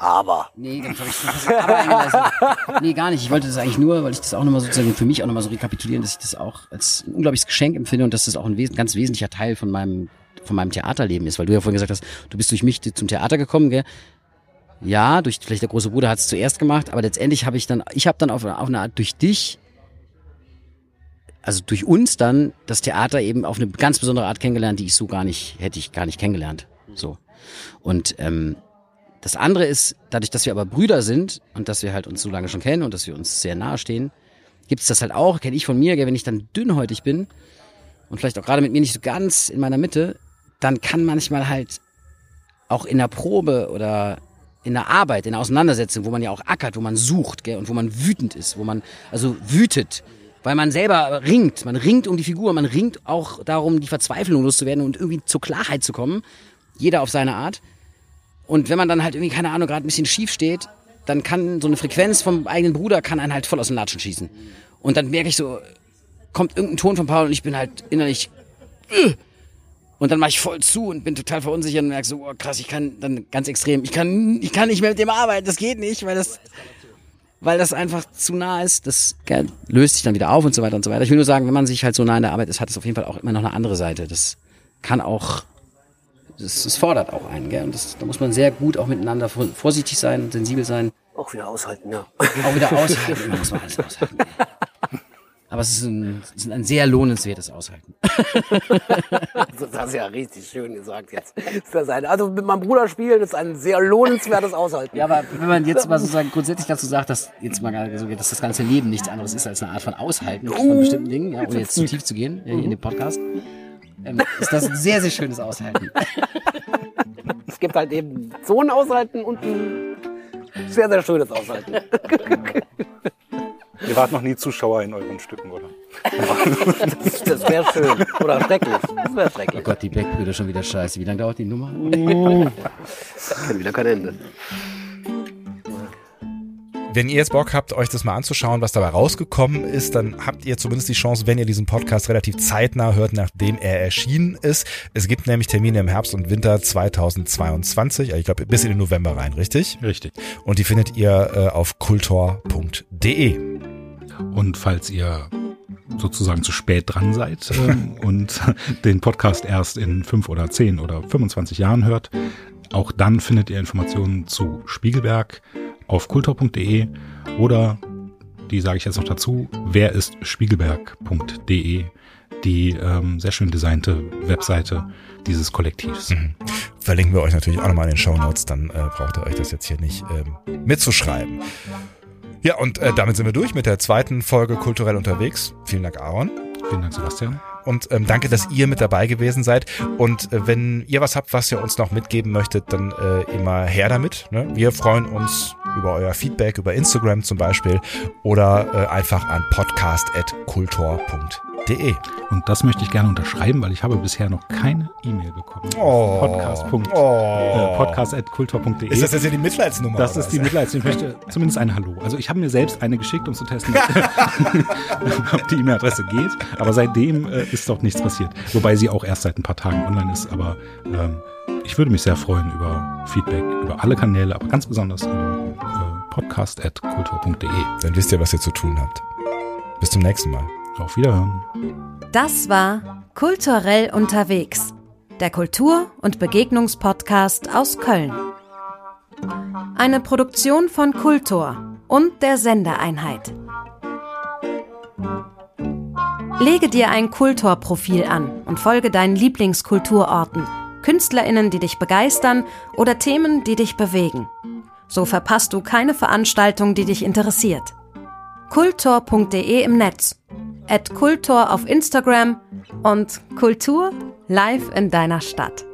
Aber. Nee, dann habe ich das aber. Nee, gar nicht. Ich wollte das eigentlich nur, weil ich das auch nochmal sozusagen für mich auch nochmal so rekapitulieren, dass ich das auch als ein unglaubliches Geschenk empfinde und dass das auch ein wes ganz wesentlicher Teil von meinem, von meinem Theaterleben ist, weil du ja vorhin gesagt hast, du bist durch mich zum Theater gekommen, gell? Ja, durch vielleicht der große Bruder hat es zuerst gemacht, aber letztendlich habe ich dann, ich habe dann auf, auf eine Art durch dich, also durch uns dann das Theater eben auf eine ganz besondere Art kennengelernt, die ich so gar nicht hätte ich gar nicht kennengelernt. So und ähm, das andere ist, dadurch, dass wir aber Brüder sind und dass wir halt uns so lange schon kennen und dass wir uns sehr nahe stehen, gibt es das halt auch, kenne ich von mir, wenn ich dann dünnhäutig bin und vielleicht auch gerade mit mir nicht so ganz in meiner Mitte, dann kann manchmal halt auch in der Probe oder in der Arbeit, in der Auseinandersetzung, wo man ja auch ackert, wo man sucht, gell, und wo man wütend ist, wo man also wütet, weil man selber ringt, man ringt um die Figur, man ringt auch darum, die Verzweiflung loszuwerden und irgendwie zur Klarheit zu kommen, jeder auf seine Art. Und wenn man dann halt irgendwie keine Ahnung gerade ein bisschen schief steht, dann kann so eine Frequenz vom eigenen Bruder kann einen halt voll aus den Latschen schießen. Und dann merke ich so, kommt irgendein Ton von Paul und ich bin halt innerlich äh, und dann mache ich voll zu und bin total verunsichert und merke so, oh, krass, ich kann dann ganz extrem, ich kann, ich kann nicht mehr mit dem arbeiten, das geht nicht, weil das, weil das einfach zu nah ist. Das löst sich dann wieder auf und so weiter und so weiter. Ich will nur sagen, wenn man sich halt so nah in der Arbeit ist, hat es auf jeden Fall auch immer noch eine andere Seite. Das kann auch, das, das fordert auch einen, gell? Und das, da muss man sehr gut auch miteinander vorsichtig sein, sensibel sein. Auch wieder aushalten, ja. Auch wieder aushalten. muss man alles aushalten. Aber es ist ein, es ist ein sehr lohnenswertes Aushalten. das hast du ja richtig schön gesagt jetzt. Das ein, also mit meinem Bruder spielen ist ein sehr lohnenswertes Aushalten. Ja, aber wenn man jetzt mal sozusagen grundsätzlich dazu sagt, dass jetzt mal so, dass das ganze Leben nichts anderes ist als eine Art von Aushalten von bestimmten Dingen, ja, ohne jetzt zu tief zu gehen in dem Podcast, ähm, ist das ein sehr, sehr schönes Aushalten. Es gibt halt eben so ein Aushalten und ein sehr, sehr schönes Aushalten. Ihr wart noch nie Zuschauer in euren Stücken, oder? das wäre schön. Oder schrecklich. Das wäre schrecklich. Oh Gott, die Beckbrüder schon wieder scheiße. Wie lange dauert die Nummer? Kennt wieder kein Ende. Wenn ihr jetzt Bock habt, euch das mal anzuschauen, was dabei rausgekommen ist, dann habt ihr zumindest die Chance, wenn ihr diesen Podcast relativ zeitnah hört, nachdem er erschienen ist. Es gibt nämlich Termine im Herbst und Winter 2022, ich glaube bis in den November rein, richtig? Richtig. Und die findet ihr äh, auf kultor.de. Und falls ihr sozusagen zu spät dran seid ähm, und den Podcast erst in fünf oder zehn oder 25 Jahren hört, auch dann findet ihr Informationen zu Spiegelberg auf kultur.de oder die sage ich jetzt noch dazu, wer ist spiegelberg.de, die ähm, sehr schön designte Webseite dieses Kollektivs. Mhm. Verlinken wir euch natürlich auch nochmal in den Show Notes, dann äh, braucht ihr euch das jetzt hier nicht ähm, mitzuschreiben. Ja, und äh, damit sind wir durch mit der zweiten Folge Kulturell unterwegs. Vielen Dank, Aaron. Vielen Dank, Sebastian. Und ähm, danke, dass ihr mit dabei gewesen seid. Und äh, wenn ihr was habt, was ihr uns noch mitgeben möchtet, dann äh, immer her damit. Ne? Wir freuen uns über euer Feedback, über Instagram zum Beispiel oder äh, einfach an podcast.kultor.de podcast.de. Und das möchte ich gerne unterschreiben, weil ich habe bisher noch keine E-Mail bekommen. Oh. Podcast. Oh. Äh, podcast.kultur.de. Ist das jetzt hier die Mitleidsnummer? Das ist die Mitleidsnummer. Ich möchte zumindest ein Hallo. Also ich habe mir selbst eine geschickt, um zu testen, ob die E-Mail-Adresse geht. Aber seitdem äh, ist doch nichts passiert. Wobei sie auch erst seit ein paar Tagen online ist. Aber ähm, ich würde mich sehr freuen über Feedback, über alle Kanäle, aber ganz besonders über äh, podcast.kultur.de. Dann wisst ihr, was ihr zu tun habt. Bis zum nächsten Mal. Auf Wiederhören. Das war Kulturell unterwegs, der Kultur- und Begegnungspodcast aus Köln. Eine Produktion von Kultor und der Sendeeinheit. Lege dir ein Kultor-Profil an und folge deinen Lieblingskulturorten, KünstlerInnen, die dich begeistern oder Themen, die dich bewegen. So verpasst du keine Veranstaltung, die dich interessiert. Kultor.de im Netz at Kultur auf Instagram und Kultur live in deiner Stadt.